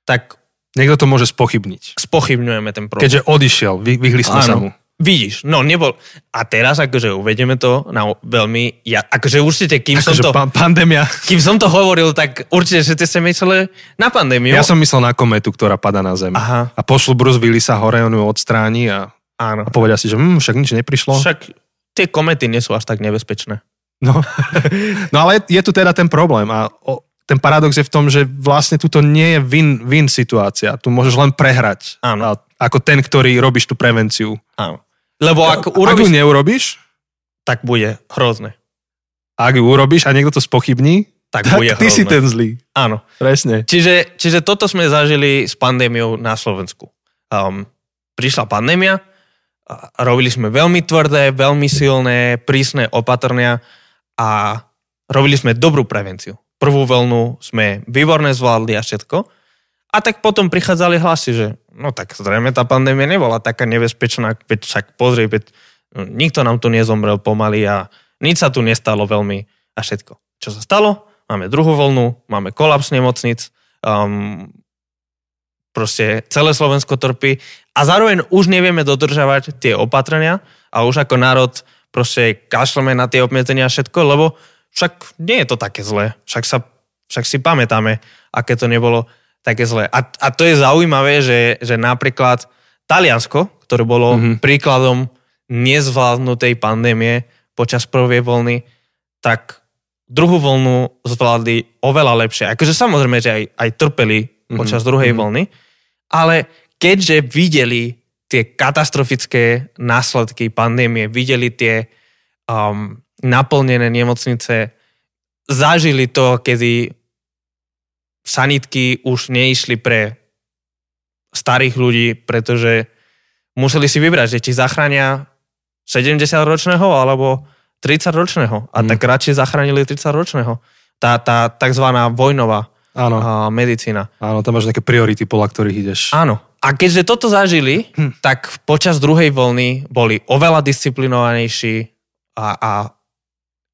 tak Niekto to môže spochybniť. spochybňujeme ten problém. Keďže odišiel, vy, vyhli sme sa mu. Vidíš, no nebol. A teraz akože uvedieme to na veľmi, ja, akože určite, kým, som Akože to, pa- pandémia. kým som to hovoril, tak určite všetci ste mysleli na pandémiu. Ja som myslel na kometu, ktorá pada na Zem. Aha, A pošlu Bruce Willisa hore, on ju odstráni a, áno. a povedia si, že hm, však nič neprišlo. Však tie komety nie sú až tak nebezpečné. No. no ale je tu teda ten problém a o, ten paradox je v tom, že vlastne tuto nie je win-win situácia. Tu môžeš len prehrať. Áno. A, ako ten, ktorý robíš tú prevenciu. Áno. Lebo ak Ak ju urobíš, neurobiš, tak bude hrozné. ak ju urobíš a niekto to spochybní, Tak, tak bude ty hrozné. si ten zlý. Áno. Presne. Čiže, čiže toto sme zažili s pandémiou na Slovensku. Um, prišla pandémia, robili sme veľmi tvrdé, veľmi silné, prísne opatrenia a robili sme dobrú prevenciu. Prvú vlnu sme výborne zvládli a všetko. A tak potom prichádzali hlasy, že no tak zrejme tá pandémia nebola taká nebezpečná, veď však pozri, veď no, nikto nám tu nezomrel pomaly a nič sa tu nestalo veľmi a všetko. Čo sa stalo? Máme druhú vlnu, máme kolaps nemocnic, um, proste celé Slovensko trpí a zároveň už nevieme dodržavať tie opatrenia a už ako národ proste kašleme na tie obmedzenia a všetko, lebo však nie je to také zlé. Však, sa, však si pamätáme, aké to nebolo také zlé. A, a to je zaujímavé, že, že napríklad Taliansko, ktoré bolo Mhm. mm-hmm. príkladom nezvládnutej pandémie počas prvej vlny, tak druhú vlnu zvládli oveľa lepšie. Akože samozrejme, že aj, aj trpeli počas druhej mhm. vlny, ale keďže videli tie katastrofické následky pandémie, videli tie um, naplnené nemocnice, zažili to, kedy sanitky už neišli pre starých ľudí, pretože museli si vybrať, že či zachránia 70-ročného alebo 30-ročného. A Mm. tak radšej zachránili 30-ročného. Tá, tá takzvaná vojnová Áno, a, medicína. áno, tam máš nejaké priority, podľa ktorých ideš. Áno. A keďže toto zažili, Hm. tak počas druhej vlny boli oveľa disciplinovanejší a, a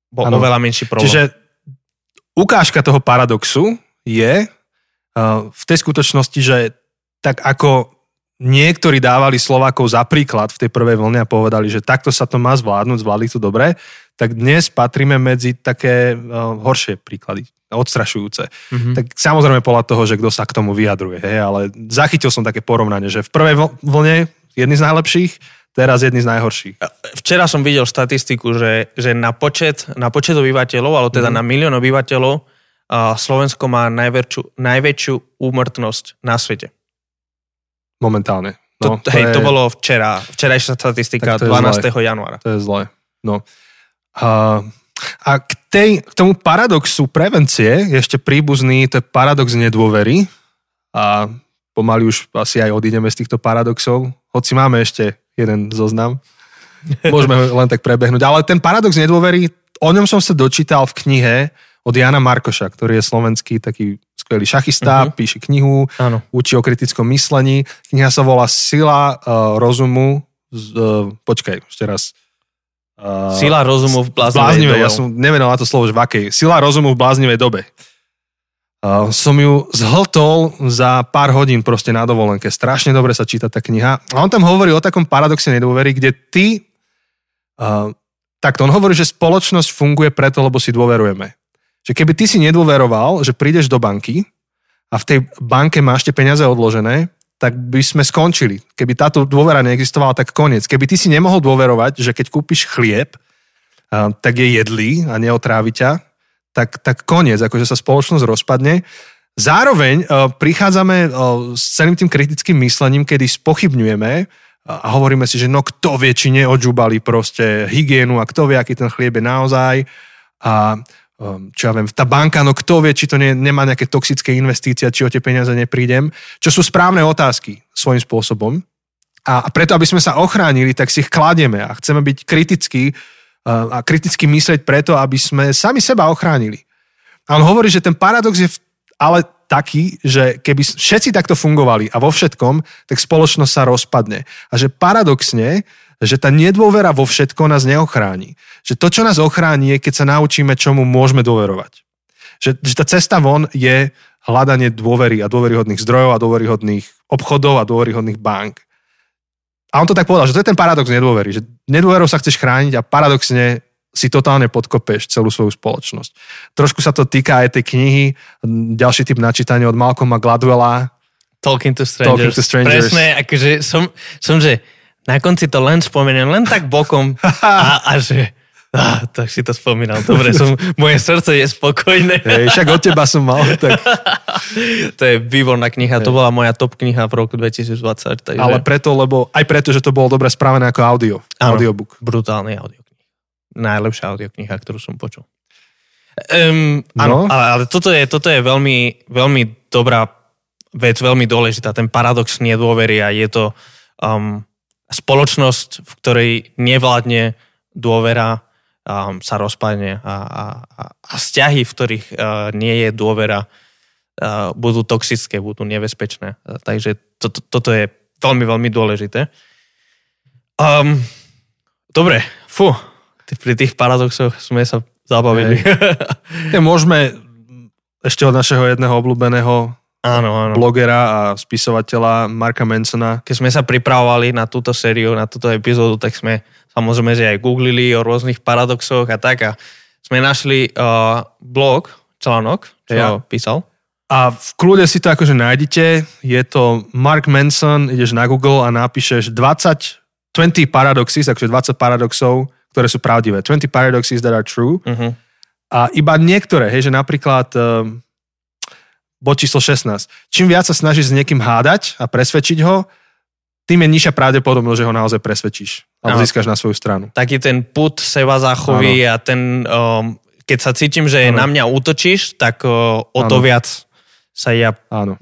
bol Áno. oveľa menší problém. Čiže ukážka toho paradoxu je uh, v tej skutočnosti, že tak ako niektorí dávali Slovákov za príklad v tej prvej vlne a povedali, že takto sa to má zvládnuť, zvládli to dobre, tak dnes patríme medzi také uh, horšie príklady, odstrašujúce. Mhm. Tak samozrejme podľa toho, že kto sa k tomu vyjadruje, hej, ale zachytil som také porovnanie, že v prvej vl- vlne jedný z najlepších, teraz jedný z najhorších. Včera som videl štatistiku, že, že na, počet, na počet obyvateľov, ale Mhm. teda na milión obyvateľov, Slovensko má najväčšiu, najväčšiu úmrtnosť na svete. Momentálne. To, No, hej, je- to bolo včera, včerajšia statistika Tak to je 12. januára. To je zlé. No. A, a k, tej, k tomu paradoxu prevencie je ešte príbuzný, to je paradox nedôvery. A pomaly už asi aj odídeme z týchto paradoxov, hoci máme ešte jeden zoznam. Môžeme ho len tak prebehnúť. Ale ten paradox nedôvery, o ňom som sa dočítal v knihe od Jana Markoša, ktorý je slovenský taký skvelý šachista, uh-huh. píše knihu, Áno. učí o kritickom myslení. Kniha sa volá Sila uh, rozumu. Z, uh, počkaj, ešte raz. Uh, Sila rozumu v bláznivej bláznivej, dobe. ja som nevedel na to slovo, že v akej. Sila rozumu v bláznivej dobe. Uh, som ju zhltol za pár hodín proste na dovolenke. Strašne dobre sa číta tá kniha. A on tam hovorí o takom paradoxe nedôvery, kde ty... Uh, takto, on hovorí, že spoločnosť funguje preto, lebo si dôverujeme. Že keby ty si nedôveroval, že prídeš do banky a v tej banke máš tie peniaze odložené, tak by sme skončili. Keby táto dôvera neexistovala, tak koniec. Keby ty si nemohol dôverovať, že keď kúpiš chlieb, tak je jedlý a neotrávi ťa, tak, tak koniec, akože sa spoločnosť rozpadne. Zároveň uh, prichádzame uh, s celým tým kritickým myslením, kedy spochybňujeme a hovoríme si, že no kto vie, či neodžubali proste hygienu a kto vie, aký ten chlieb je naozaj a čo ja viem, tá banka, no kto vie, či to nie, nemá nejaké toxické investície, či o tie peniaze neprídem, čo sú správne otázky svojím spôsobom. A preto, aby sme sa ochránili, tak si ich kladieme a chceme byť kritickí a kriticky myslieť preto, aby sme sami seba ochránili. A on hovorí, že ten paradox je ale taký, že keby všetci takto fungovali a vo všetkom, tak spoločnosť sa rozpadne. A že paradoxne, že tá nedôvera vo všetko nás neochráni. Že to, čo nás ochráni, je, keď sa naučíme, čomu môžeme dôverovať. Že, že tá cesta von je hľadanie dôvery a dôveryhodných zdrojov a dôveryhodných obchodov a dôveryhodných bank. A on to tak povedal, že to je ten paradox nedôvery, že nedôverou sa chceš chrániť a paradoxne si totálne podkopeš celú svoju spoločnosť. Trošku sa to týka aj tej knihy, ďalší typ načítania od Malcolma Gladwella. Talking to Strangers. Talking to strangers. Presne, akože som, som, že na konci to len spomeniem, len tak bokom a, a že Ah, tak si to spomínal. Dobre, som, moje srdce je spokojné. Hej, však od teba som mal. Tak... to je výborná kniha, Hej. to bola moja top kniha v roku 2020. Takže... Ale preto, lebo, aj preto, že to bolo dobre spravené ako audio. Áno, audiobook. brutálny audiokniha. Najlepšia audiokniha, ktorú som počul. Um, áno, no. ale, ale toto je, toto je veľmi, veľmi dobrá vec, veľmi dôležitá. Ten paradox nedôvery a je to um, spoločnosť, v ktorej nevládne dôvera um, sa rozpadne a, a, a vzťahy, v ktorých uh, nie je dôvera, uh, budú toxické, budú nebezpečné. Uh, takže to, to, toto je veľmi, veľmi dôležité. Um, dobre, fú, pri tých paradoxoch sme sa zabavili. Hey. Môžeme ešte od našeho jedného obľúbeného áno, áno. blogera a spisovateľa Marka Mansona. Keď sme sa pripravovali na túto sériu, na túto epizódu, tak sme samozrejme, že aj googlili o rôznych paradoxoch a tak a sme našli uh, blog, článok, čo ja. písal. A v kľude si to akože nájdete, je to Mark Manson, ideš na Google a napíšeš 20, 20 paradoxes, akože 20 paradoxov, ktoré sú pravdivé. 20 paradoxes that are true. Uh-huh. A iba niektoré, hej, že napríklad um, bod číslo 16. Čím viac sa snažíš s niekým hádať a presvedčiť ho, tým je nižšia pravdepodobnosť, že ho naozaj presvedčíš. Alebo získaš na svoju stranu. Taký ten put seba záchový a ten, um, keď sa cítim, že ano. na mňa útočíš, tak uh, o to ano. viac sa ja ano.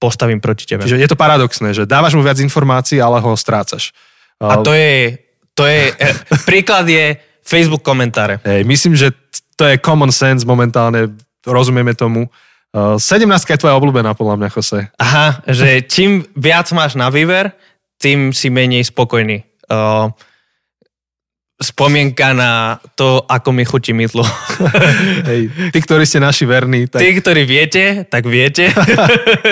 postavím proti tebe. Čiže je to paradoxné, že dávaš mu viac informácií, ale ho strácaš. A to je, to je e, príklad je Facebook komentáre. Hej, myslím, že to je common sense momentálne, rozumieme tomu. Uh, 17 je tvoja obľúbená, podľa mňa, Jose. Aha, že čím viac máš na výver, tým si menej spokojný. Uh, spomienka na to, ako mi chutí mydlo. Hej, tí, ktorí ste naši verní. Tak... Tí, ktorí viete, tak viete.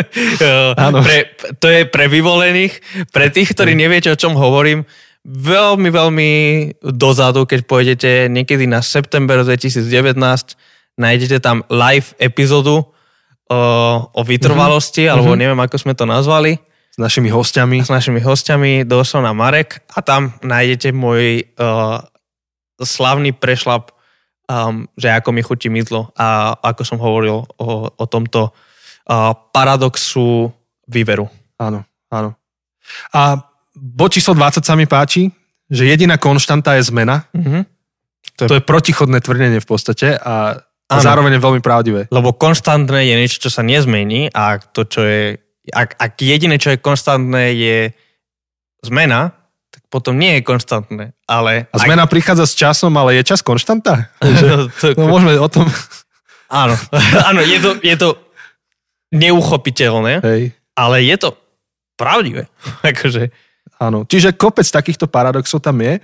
pre, to je pre vyvolených. Pre tých, ktorí neviete, o čom hovorím, veľmi, veľmi dozadu, keď pôjdete niekedy na september 2019, nájdete tam live epizódu o, o vytrvalosti, mm-hmm. alebo neviem, ako sme to nazvali s našimi hostiami. S našimi hostiami, Dawson a Marek a tam nájdete môj uh, slavný prešlap, um, že ako mi chutí mydlo a ako som hovoril o, o tomto uh, paradoxu výveru. Áno, áno. A bod číslo 20 sa mi páči, že jediná konštanta je zmena. Mm-hmm. To, je... to je protichodné tvrdenie v podstate a, a zároveň je veľmi pravdivé. Lebo konštantné je niečo, čo sa nezmení a to, čo je ak, ak jediné, čo je konstantné, je zmena, tak potom nie je konštantné. Ale a zmena ak... prichádza s časom, ale je čas konštanta? no, to... no môžeme o tom... Áno, áno je, to, je to neuchopiteľné, Hej. ale je to pravdivé. akože... Áno, čiže kopec takýchto paradoxov tam je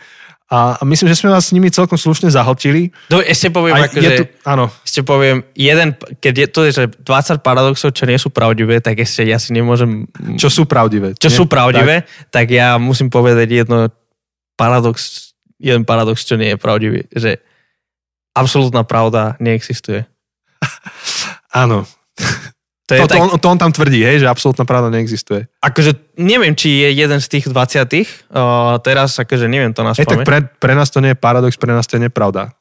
A, myslím, že sme vás s nimi celkom slušne zahltili. No, ešte poviem, Aj, akože, je tu, áno, ešte poviem, jeden, keď je to, že 20 paradoxov, čo nie sú pravdivé, tak ešte ja si nemôžem... čo sú pravdivé. čo nie? sú pravdivé, tak. tak ja musím povedať jedno paradox, jeden paradox, čo nie je pravdivý, že absolútna pravda neexistuje. Áno. To je To, to, tak, on, to on tam tvrdí, hej, že absolútna pravda neexistuje. akože neviem, či je jeden z tých 20 uh, teraz akože neviem to na Hej, tak pre, pre nás to nie je paradox, pre nás to je nepravda.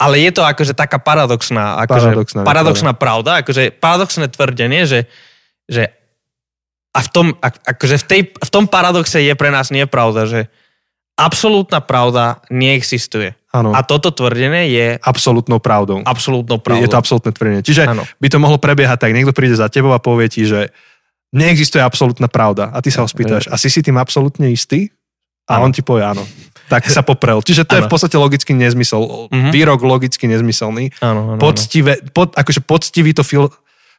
ale je to akože taká paradoxná, akože Paradoxná paradoxná pravda, akože paradoxné tvrdenie, že, že a v tom, ak, akože v, tej, v tom paradoxe je pre nás nepravda, že absolútna pravda neexistuje. Áno, A toto tvrdenie je absolútnou pravdou. absolútnou pravdou. Je to absolútne tvrdenie. Čiže Áno. by to mohlo prebiehať tak, niekto príde za tebou a povie ti, že neexistuje absolútna pravda. A ty sa ho spýtaš, a si si tým absolútne istý? A Áno. on ti povie áno. Tak sa poprel. Čiže to je v podstate logický nezmysel. Mhm. Výrok logicky nezmyselný. Áno, áno. Poctivé, pod, akože poctivý to fil...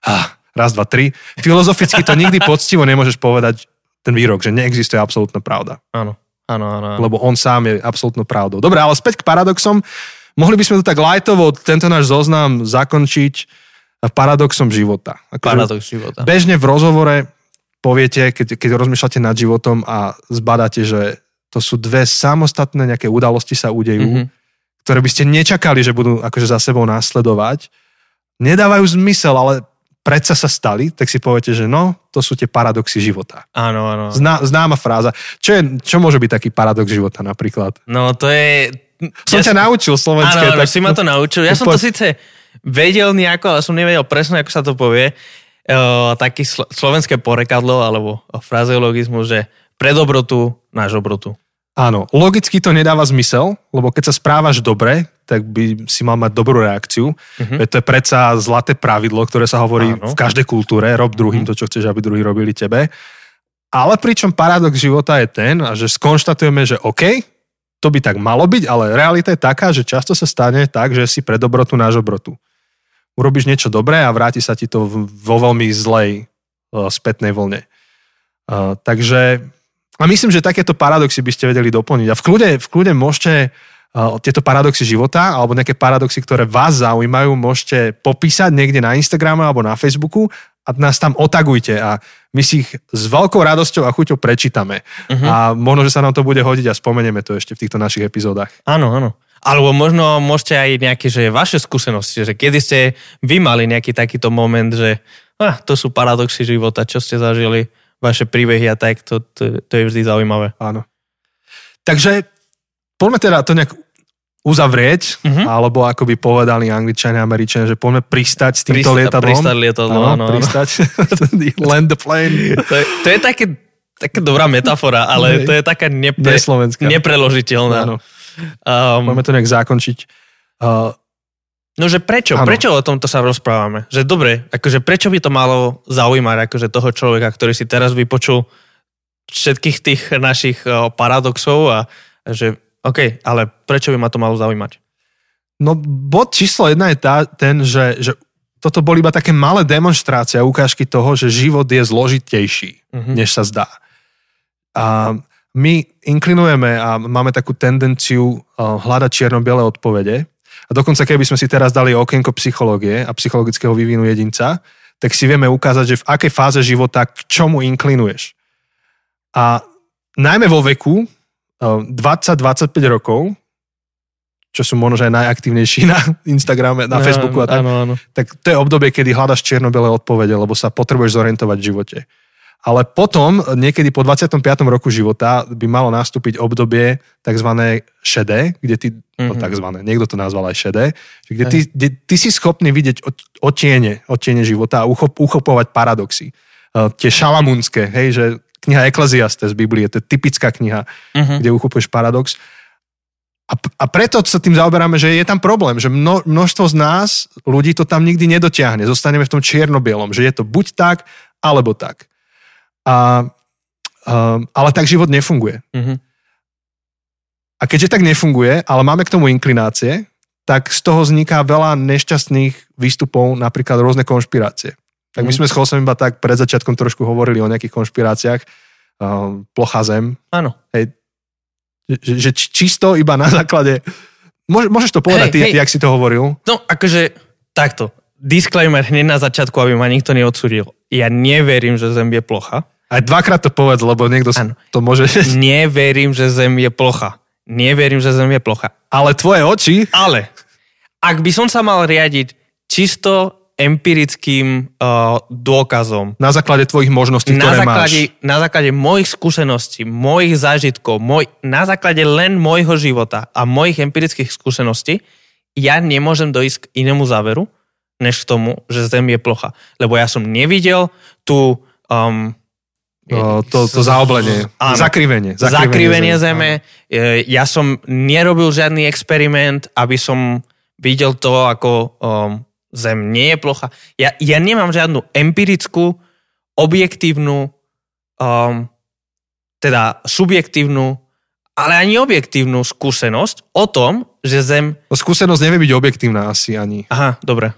Ah, raz, dva, tri. Filozoficky to nikdy poctivo nemôžeš povedať ten výrok, že neexistuje absolútna pravda. Áno, áno, áno. Lebo on sám je absolútnou pravdou. Dobre, ale späť k paradoxom. Mohli by sme to tak lightovo, tento náš zoznam, zakončiť paradoxom života. Akože Paradox života. Bežne v rozhovore poviete, keď, keď rozmýšľate nad životom a zbadáte, že to sú dve samostatné nejaké udalosti sa udejú, Mhm. ktoré by ste nečakali, že budú akože za sebou následovať, nedávajú zmysel, ale predsa sa stali, tak si poviete, že no, to sú tie paradoxy života. Áno, áno. Zná, známa fráza. Čo, je, čo môže byť taký paradox života napríklad? No to je... Som ja ťa naučil slovenské. Áno, áno, tak si ma to naučil. Ja tak som to síce vedel nejako, ale som nevedel presne, ako sa to povie. Uh, taký slo- slovenské porekadlo alebo frazeologizmus, že pre dobrotu náš obrotu. Áno, logicky to nedáva zmysel, lebo keď sa správaš dobre, tak by si mal mať dobrú reakciu. Veď to je predsa zlaté pravidlo, ktoré sa hovorí Áno. v každej kultúre, rob druhým Mhm. to, čo chceš, aby druhí robili tebe. Ale pričom paradox života je ten, že skonštatujeme, že OK, to by tak malo byť, ale realita je taká, že často sa stane tak, že si pre dobrotu náš obrotu. Urobíš niečo dobré a vráti sa ti to vo veľmi zlej uh, spätnej vlne. Uh, takže a myslím, že takéto paradoxy by ste vedeli doplniť. A v kľude, v kľude môžete uh, tieto paradoxy života alebo nejaké paradoxy, ktoré vás zaujímajú, môžete popísať niekde na Instagrame alebo na Facebooku a nás tam otagujte a my si ich s veľkou radosťou a chuťou prečítame. Mhm. A možno, že sa nám to bude hodiť a spomenieme to ešte v týchto našich epizódach. Áno, áno. Alebo možno môžete aj nejaké, že vaše skúsenosti, že kedy ste vy mali nejaký takýto moment, že ah, to sú paradoxy života, čo ste zažili, vaše príbehy a tak, to, to, to je vždy zaujímavé. Áno. Takže poďme teda to nejak uzavrieť, Mhm. alebo ako by povedali angličania američania, že poďme pristať s týmto Prista- lietadlom. pristať lietadlo, áno, pristať. Land the plane. To je, to je také, taká dobrá metafora, ale to je taká nepre, nepreložiteľná. Áno. Um, Poďme to nejak zakončiť. Uh, no, že prečo? Áno. Prečo o tomto sa rozprávame? Že dobre, akože prečo by to malo zaujímať akože toho človeka, ktorý si teraz vypočul všetkých tých našich uh, paradoxov a že OK, ale prečo by ma to malo zaujímať? no bod číslo jedna je tá, ten, že, že toto boli iba také malé demonstrácie a ukážky toho, že život je zložitejší, Mhm. než sa zdá. A my inklinujeme a máme takú tendenciu uh, hľadať čierno-biele odpovede. A dokonca keby sme si teraz dali okienko psychológie a psychologického vývinu jedinca, tak si vieme ukázať, že v akej fáze života k čomu inklinuješ. A najmä vo veku uh, 20-25 rokov, čo sú možno aj najaktívnejší na Instagrame, na Facebooku a tak, Áno, áno. tak to je obdobie, kedy hľadaš čierno-biele odpovede, lebo sa potrebuješ zorientovať v živote. Ale potom, niekedy po 25. roku života, by malo nastúpiť obdobie tzv. šedé, kde ty, mm-hmm. no Mhm. tzv. niekto to nazval aj šedé, kde ty, kde ty si schopný vidieť otiene, otiene života a uchop, uchopovať paradoxy. Uh, tie šalamúnske, hej, že kniha Ecclesiastes z Biblie, to je typická kniha, Mhm. kde uchopuješ paradox. A, a preto sa tým zaoberáme, že je tam problém, že mno, množstvo z nás, ľudí to tam nikdy nedotiahne. Zostaneme v tom čierno-bielom, že je to buď tak, alebo tak. A, um, ale tak život nefunguje. Mhm. A keďže tak nefunguje, ale máme k tomu inklinácie, tak z toho vzniká veľa nešťastných výstupov, napríklad rôzne konšpirácie. Tak my Mhm. sme s Chosom iba tak pred začiatkom trošku hovorili o nejakých konšpiráciách. Um, plochá zem, Áno. Že, že či- čisto iba na základe... Môže, môžeš to povedať, Hej, ty, hej. ty, jak si to hovoril? No, akože takto. Disclaimer hneď na začiatku, aby ma nikto neodsudil. Ja neverím, že Zem je plocha. Aj dvakrát to povedz, lebo niekto Áno. to môže... Neverím, že Zem je plocha. Neverím, že Zem je plocha. Ale tvoje oči... Ale ak by som sa mal riadiť čisto empirickým uh, dôkazom, Na základe tvojich možností, na ktoré základe, máš. na základe mojich skúseností, mojich zážitkov, môj, na základe len môjho života a mojich empirických skúseností, ja nemôžem dojsť k inému záveru, než k tomu, že Zem je plocha. Lebo ja som nevidel tú... Um, to, to zaoblenie. Áno. Zakrivenie. Zakrivenie zeme. Zeme. E, Ja som nerobil žiadny experiment, aby som videl to, ako um, Zem nie je plocha. Ja, ja nemám žiadnu empirickú, objektívnu, um, teda subjektívnu, ale ani objektívnu skúsenosť o tom, že Zem No, skúsenosť nevie byť objektívna asi ani. Aha, dobre.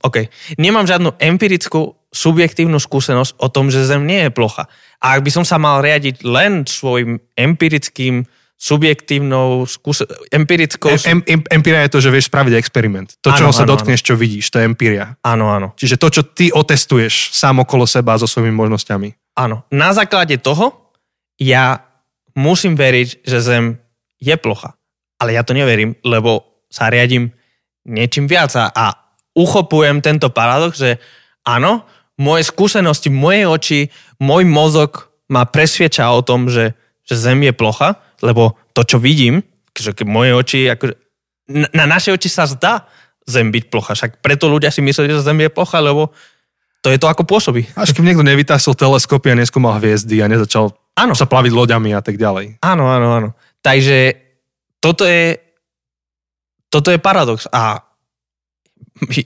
OK. Nemám žiadnu empirickú, subjektívnu skúsenosť o tom, že Zem nie je plocha. A ak by som sa mal riadiť len svojim empirickým, subjektívnou, skúse- empirickou... Em, em, empiria je to, že vieš spraviť experiment. To, čoho sa dotkneš, čo vidíš, to je empiria. Áno, áno. Čiže to, čo ty otestuješ sám okolo seba so svojimi možnosťami. Áno. Na základe toho ja musím veriť, že Zem je plocha. Ale ja to neverím, lebo sa riadím niečím viac a uchopujem tento paradox, že áno, moje skúsenosti, moje oči, môj mozog ma presvieča o tom, že, že Zem je plocha, lebo to, čo vidím, že moje oči, akože, na, na naše oči sa zdá Zem byť plocha. Však preto ľudia si myslí, že Zem je plocha, lebo to je to, ako pôsobí. Až kým niekto nevytásil teleskopy a neskúmal hviezdy a nezačal Áno. sa plaviť loďami a tak ďalej. Áno, áno, áno. Takže toto je, toto je paradox a my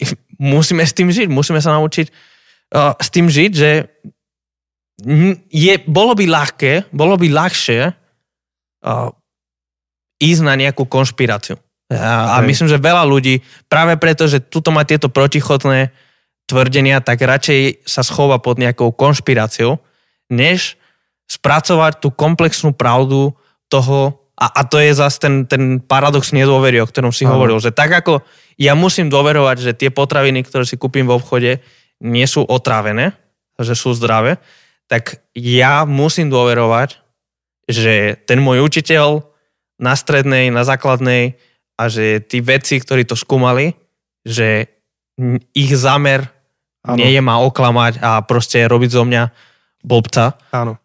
musíme s tým žiť, musíme sa naučiť uh, s tým žiť, že je, bolo by ľahké, bolo by ľahšie uh, ísť na nejakú konšpiráciu. A, a myslím, že veľa ľudí, práve preto, že tuto má tieto protichodné tvrdenia, tak radšej sa schová pod nejakou konšpiráciou, než spracovať tú komplexnú pravdu toho, a, a to je zase ten, ten paradox nedôvery, o ktorom si Áno. hovoril, že tak ako ja musím dôverovať, že tie potraviny, ktoré si kúpim v obchode, nie sú otrávené, že sú zdravé, tak ja musím dôverovať, že ten môj učiteľ na strednej, na základnej a že tí vedci, ktorí to skúmali, že ich zámer Áno. nie je ma oklamať a proste robiť zo mňa blbca. Áno.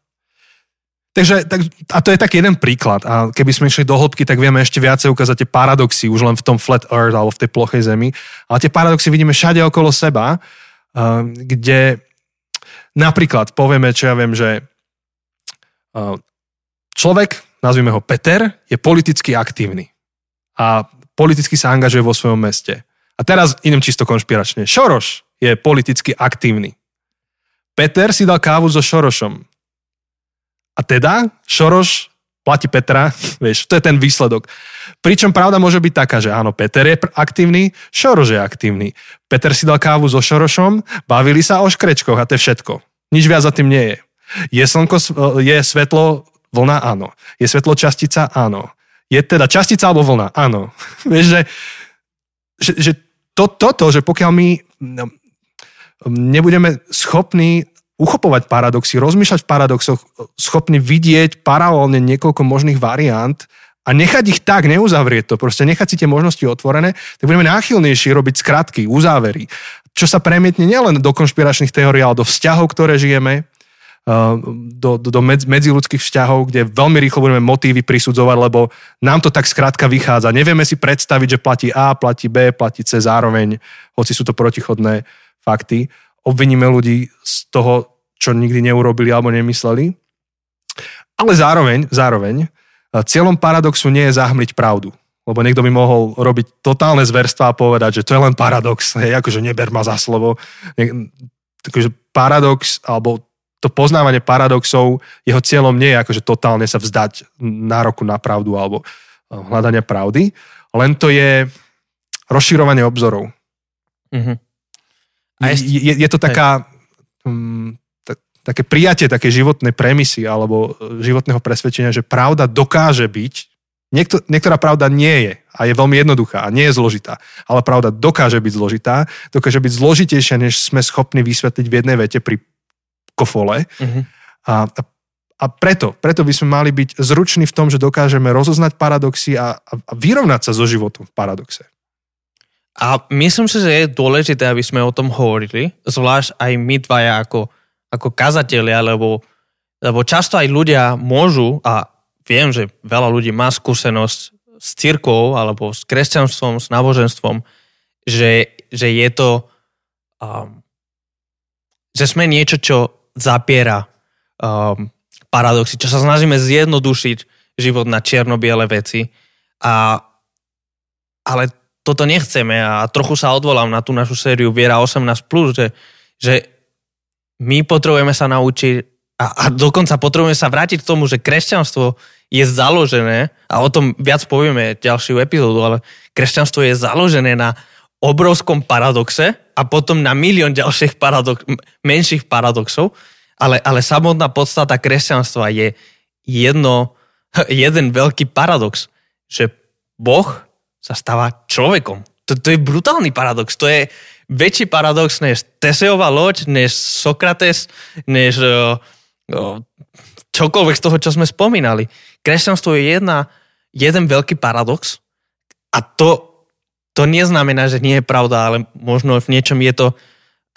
Takže, tak, a to je taký jeden príklad. A keby sme išli do hĺbky, tak vieme ešte viacej ukázať tie paradoxy, už len v tom flat earth alebo v tej plochej zemi. Ale tie paradoxy vidíme všade okolo seba, uh, kde napríklad povieme, čo ja viem, že uh, človek, nazvime ho Peter, je politicky aktívny. A politicky sa angažuje vo svojom meste. A teraz idem čisto konšpiračne. Šoroš je politicky aktívny. Peter si dal kávu so Šorošom. A teda Šoroš platí Petra, vieš, to je ten výsledok. Pričom pravda môže byť taká, že áno, Peter je aktívny, Šoroš je aktívny. Peter si dal kávu so Šorošom, bavili sa o škrečkoch a to je všetko. Nič viac za tým nie je. Je slnko, je svetlo, vlna? Áno. Je svetlo častica? Áno. Je teda častica alebo vlna? Áno. Vieš, že, že, že to, toto, že pokiaľ my no, nebudeme schopní uchopovať paradoxy, rozmýšľať v paradoxoch, schopní vidieť paralelne niekoľko možných variant a nechať ich tak, neuzavrieť to, proste nechať si tie možnosti otvorené, tak budeme náchylnejší robiť skratky, uzávery, čo sa premietne nielen do konšpiračných teórií, ale do vzťahov, ktoré žijeme, uh, do, do, do medz, medziludských vzťahov, kde veľmi rýchlo budeme motívy prisudzovať, lebo nám to tak skrátka vychádza. Nevieme si predstaviť, že platí A, platí B, platí C zároveň, hoci sú to protichodné fakty. Obviníme ľudí z toho, čo nikdy neurobili alebo nemysleli. Ale zároveň, zároveň, uh, cieľom paradoxu nie je zahmliť pravdu. Lebo niekto by mohol robiť totálne zverstva a povedať, že to je len paradox, hej, akože neber ma za slovo. Takže paradox, alebo to poznávanie paradoxov, jeho cieľom nie je akože totálne sa vzdať nároku na pravdu alebo uh, hľadania pravdy, len to je rozširovanie obzorov. Mhm. A Je, je, je to taká, um, tak, také prijatie také životnej premisy alebo e, životného presvedčenia, že pravda dokáže byť, niekto, niektorá pravda nie je a je veľmi jednoduchá a nie je zložitá, ale pravda dokáže byť zložitá, dokáže byť zložitejšia, než sme schopní vysvetliť v jednej vete pri kofole. Uh-huh. A, a preto, preto by sme mali byť zruční v tom, že dokážeme rozoznať paradoxy a, a, a vyrovnať sa so životom v paradoxe. A myslím si, že je dôležité, aby sme o tom hovorili, zvlášť aj my dvaja ako, ako kazatelia, lebo, lebo často aj ľudia môžu, a viem, že veľa ľudí má skúsenosť s církou alebo s kresťanstvom, s náboženstvom, že, že je to, um, že sme niečo, čo zapiera um, paradoxy, čo sa snažíme zjednodušiť život na čierno-biele veci. A, ale toto nechceme a trochu sa odvolám na tú našu sériu Viera 18+, že, že my potrebujeme sa naučiť a, a dokonca potrebujeme sa vrátiť k tomu, že kresťanstvo je založené, a o tom viac povieme ďalšiu epizódu, ale kresťanstvo je založené na obrovskom paradoxe a potom na milión ďalších paradox, menších paradoxov ale, ale samotná podstata kresťanstva je jedno, jeden veľký paradox, že Boh sa stáva človekom. To, to je brutálny paradox. To je väčší paradox než Teseová loď, než Sokrates, než uh, uh, čokoľvek z toho, čo sme spomínali. Kresťanstvo je jedna, jeden veľký paradox a to, to neznamená, že nie je pravda, ale možno v niečom je to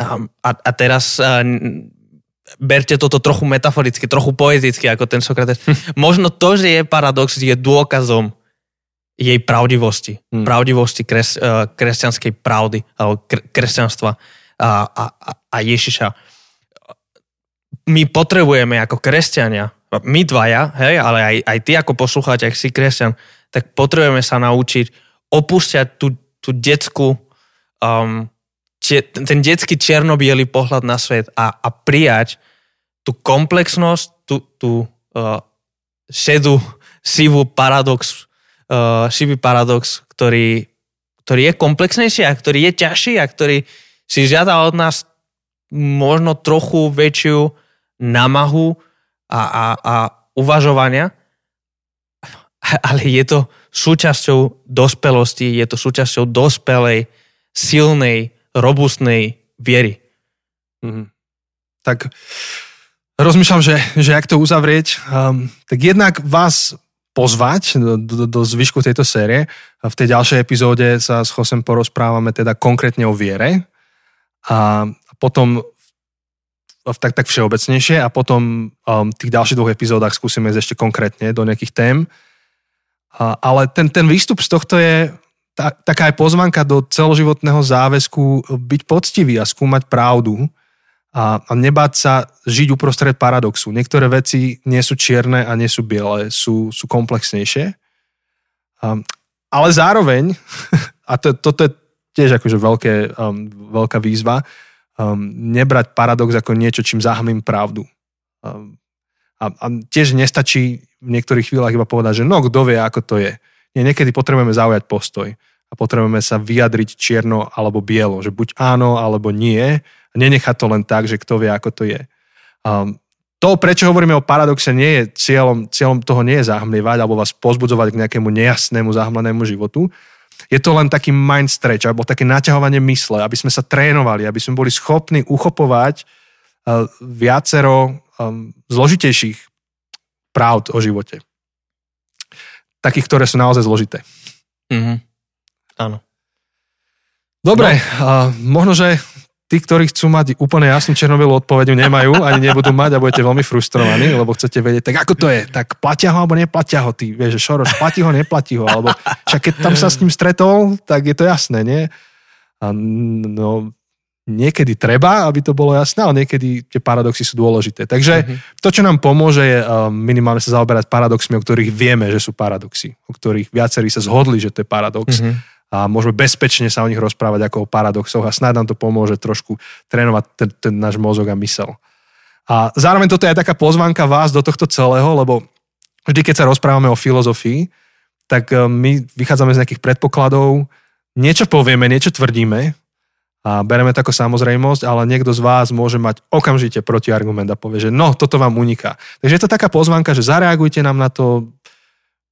um, a, a teraz uh, berte toto trochu metaforicky, trochu poeticky, ako ten Sokrates. Možno to, že je paradox, je dôkazom jej pravdivosti. Hmm. Pravdivosti kres, uh, kresťanskej pravdy, alebo kresťanstva a, a, a Ježiša. My potrebujeme ako kresťania, my dvaja, hej, ale aj, aj ty ako poslucháč, ak si kresťan, tak potrebujeme sa naučiť opúšťať tú, tú detskú um, ten detský černo pohľad na svet a, a prijať tú komplexnosť, tú, tú uh, šedú, sivú paradox, uh, šivý paradox, ktorý, ktorý je komplexnejší a ktorý je ťažší a ktorý si žiada od nás možno trochu väčšiu namahu a, a, a uvažovania, ale je to súčasťou dospelosti, je to súčasťou dospelej, silnej, robustnej viery. Mm. Tak rozmýšľam, že, že jak to uzavrieť. Um, tak jednak vás pozvať do, do, do zvyšku tejto série. V tej ďalšej epizóde sa s Chosem porozprávame teda konkrétne o viere a potom tak, tak všeobecnejšie a potom um, v tých ďalších dvoch epizódach skúsime ísť ešte konkrétne do nejakých tém. A, ale ten, ten výstup z tohto je tá, taká aj pozvanka do celoživotného záväzku byť poctivý a skúmať pravdu a, a nebáť sa žiť uprostred paradoxu. Niektoré veci nie sú čierne a nie sú biele, sú, sú komplexnejšie. Um, ale zároveň, a to, toto je tiež akože veľké, um, veľká výzva, um, nebrať paradox ako niečo, čím zahmím pravdu. Um, a, a tiež nestačí v niektorých chvíľach iba povedať, že no, kto vie, ako to je. Nie, niekedy potrebujeme zaujať postoj a potrebujeme sa vyjadriť čierno alebo bielo, že buď áno alebo nie a nenechať to len tak, že kto vie, ako to je. Um, to, prečo hovoríme o paradoxe, nie je cieľom, cieľom toho nie je zahmlievať alebo vás pozbudzovať k nejakému nejasnému, zahmlenému životu. Je to len taký mind stretch, alebo také naťahovanie mysle, aby sme sa trénovali, aby sme boli schopní uchopovať uh, viacero um, zložitejších pravd o živote takých, ktoré sú naozaj zložité. Mm-hmm. Áno. Dobre, no. uh, možno, že tí, ktorí chcú mať úplne jasnú černobilú odpoveď, nemajú, ani nebudú mať a budete veľmi frustrovaní, lebo chcete vedieť, tak ako to je, tak platia ho alebo neplatia ho, ty vieš, že Šoroš, platí ho, neplatí ho, alebo však keď tam sa s ním stretol, tak je to jasné, nie? A, no, niekedy treba, aby to bolo jasné, ale niekedy tie paradoxy sú dôležité. Takže uh-huh. to, čo nám pomôže, je minimálne sa zaoberať paradoxmi, o ktorých vieme, že sú paradoxy, o ktorých viacerí sa zhodli, že to je paradox. Uh-huh. A môžeme bezpečne sa o nich rozprávať ako o paradoxoch a snáď nám to pomôže trošku trénovať ten, ten náš mozog a mysel. A zároveň toto je aj taká pozvanka vás do tohto celého, lebo vždy, keď sa rozprávame o filozofii, tak um, my vychádzame z nejakých predpokladov, niečo povieme, niečo tvrdíme a bereme to ako samozrejmosť, ale niekto z vás môže mať okamžite protiargument a povie, že no, toto vám uniká. Takže je to taká pozvanka, že zareagujte nám na to,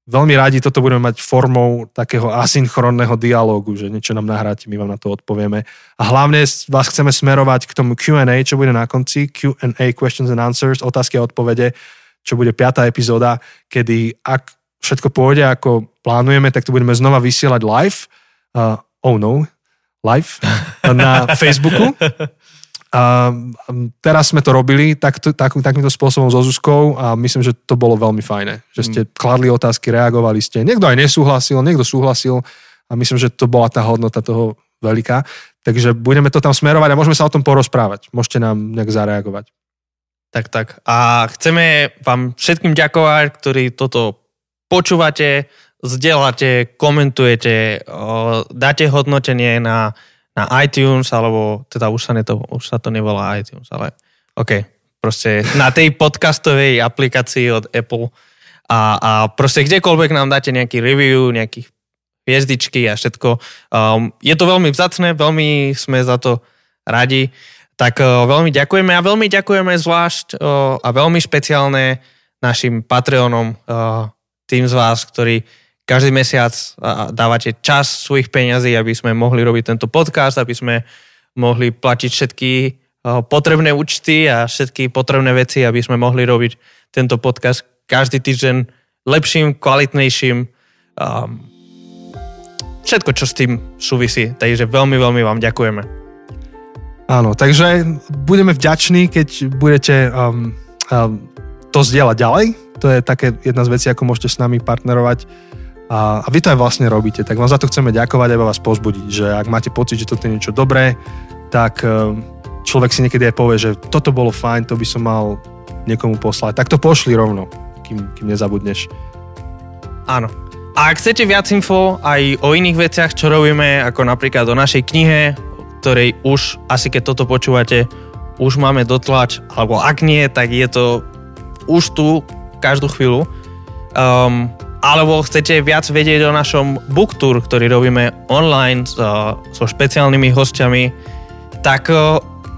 veľmi radi toto budeme mať formou takého asynchronného dialógu, že niečo nám nahráte, my vám na to odpovieme. A hlavne vás chceme smerovať k tomu Q&A, čo bude na konci, Q&A, questions and answers, otázky a odpovede, čo bude piatá epizóda, kedy ak všetko pôjde ako plánujeme, tak to budeme znova vysielať live. Uh, oh no, live na Facebooku. A teraz sme to robili tak, tak, takýmto spôsobom so Zuzkou a myslím, že to bolo veľmi fajné. Že ste mm. kladli otázky, reagovali ste. Niekto aj nesúhlasil, niekto súhlasil a myslím, že to bola tá hodnota toho veľká. Takže budeme to tam smerovať a môžeme sa o tom porozprávať. Môžete nám nejak zareagovať. Tak, tak. A chceme vám všetkým ďakovať, ktorí toto počúvate, zdieľate, komentujete, dáte hodnotenie na, na iTunes, alebo teda už sa, to, už sa to nevolá iTunes, ale OK, proste na tej podcastovej aplikácii od Apple a, a proste kdekoľvek nám dáte nejaký review, nejaký hviezdičky a všetko. Um, je to veľmi vzácne, veľmi sme za to radi. Tak uh, veľmi ďakujeme a veľmi ďakujeme zvlášť uh, a veľmi špeciálne našim Patreonom, uh, tým z vás, ktorí každý mesiac dávate čas svojich peňazí, aby sme mohli robiť tento podcast, aby sme mohli platiť všetky potrebné účty a všetky potrebné veci, aby sme mohli robiť tento podcast každý týždeň lepším, kvalitnejším. Všetko, čo s tým súvisí. Takže veľmi, veľmi vám ďakujeme. Áno, takže budeme vďační, keď budete um, um, to zdieľať ďalej. To je také jedna z vecí, ako môžete s nami partnerovať a, a vy to aj vlastne robíte, tak vám za to chceme ďakovať a vás pozbudiť, že ak máte pocit, že toto je niečo dobré, tak e, človek si niekedy aj povie, že toto bolo fajn, to by som mal niekomu poslať. Tak to pošli rovno, kým, kým nezabudneš. Áno. A ak chcete viac info aj o iných veciach, čo robíme, ako napríklad o našej knihe, ktorej už, asi keď toto počúvate, už máme dotlač, alebo ak nie, tak je to už tu každú chvíľu. Um, alebo chcete viac vedieť o našom book tour, ktorý robíme online so, so špeciálnymi hostiami, tak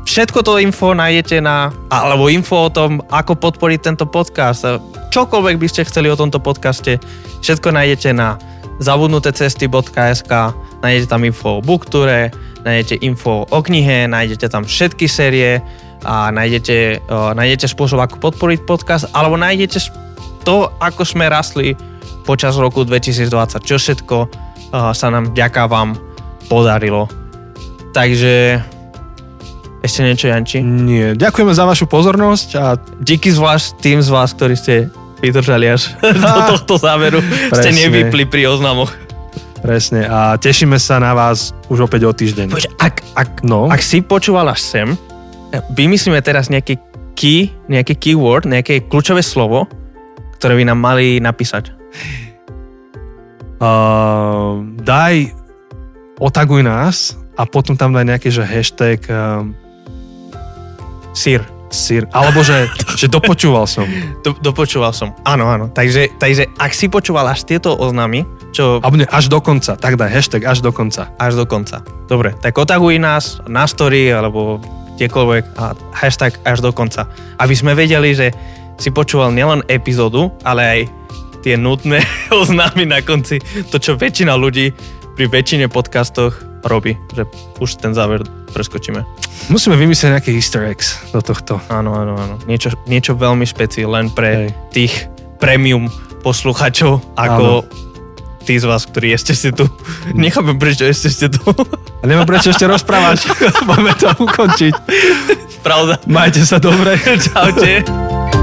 všetko to info nájdete na, alebo info o tom, ako podporiť tento podcast. Čokoľvek by ste chceli o tomto podcaste, všetko nájdete na zabudnutecesty.sk, nájdete tam info o bookture, nájdete info o knihe, nájdete tam všetky série a nájdete, nájdete spôsob, ako podporiť podcast, alebo nájdete to, ako sme rastli počas roku 2020, čo všetko uh, sa nám ďaká vám podarilo. Takže ešte niečo, Janči? Nie, ďakujeme za vašu pozornosť a díky zvlášť tým z vás, ktorí ste vydržali až do tohto záveru. Presne. Ste nevypli pri oznamoch. Presne a tešíme sa na vás už opäť o týždeň. Poď, ak, ak, no. ak si počúval až sem, vymyslíme teraz nejaký key, nejaký keyword, nejaké kľúčové slovo, ktoré by nám mali napísať. Uh, daj, otaguj nás a potom tam daj nejaký, že hashtag uh, sír. Sír. Alebo že, že dopočúval som. Do, dopočúval som. Áno, áno. Takže, takže ak si počúval až tieto oznámy, čo... Alebo ne, až do konca. Tak daj hashtag až do konca. Až do konca. Dobre, tak otaguj nás na story alebo kdekoľvek a hashtag až do konca. Aby sme vedeli, že si počúval nielen epizódu, ale aj tie nutné oznámy na konci, to čo väčšina ľudí pri väčšine podcastoch robí, že už ten záver preskočíme. Musíme vymyslieť nejaké easter eggs do tohto. Áno, áno, áno. Niečo, niečo veľmi špeci len pre Hej. tých premium posluchačov, ako áno. tí z vás, ktorí ešte ste tu. Nechápem, prečo ešte ste tu. A nemám prečo ešte rozprávať. Poďme to ukončiť. Pravda. Majte sa dobre. Čaute.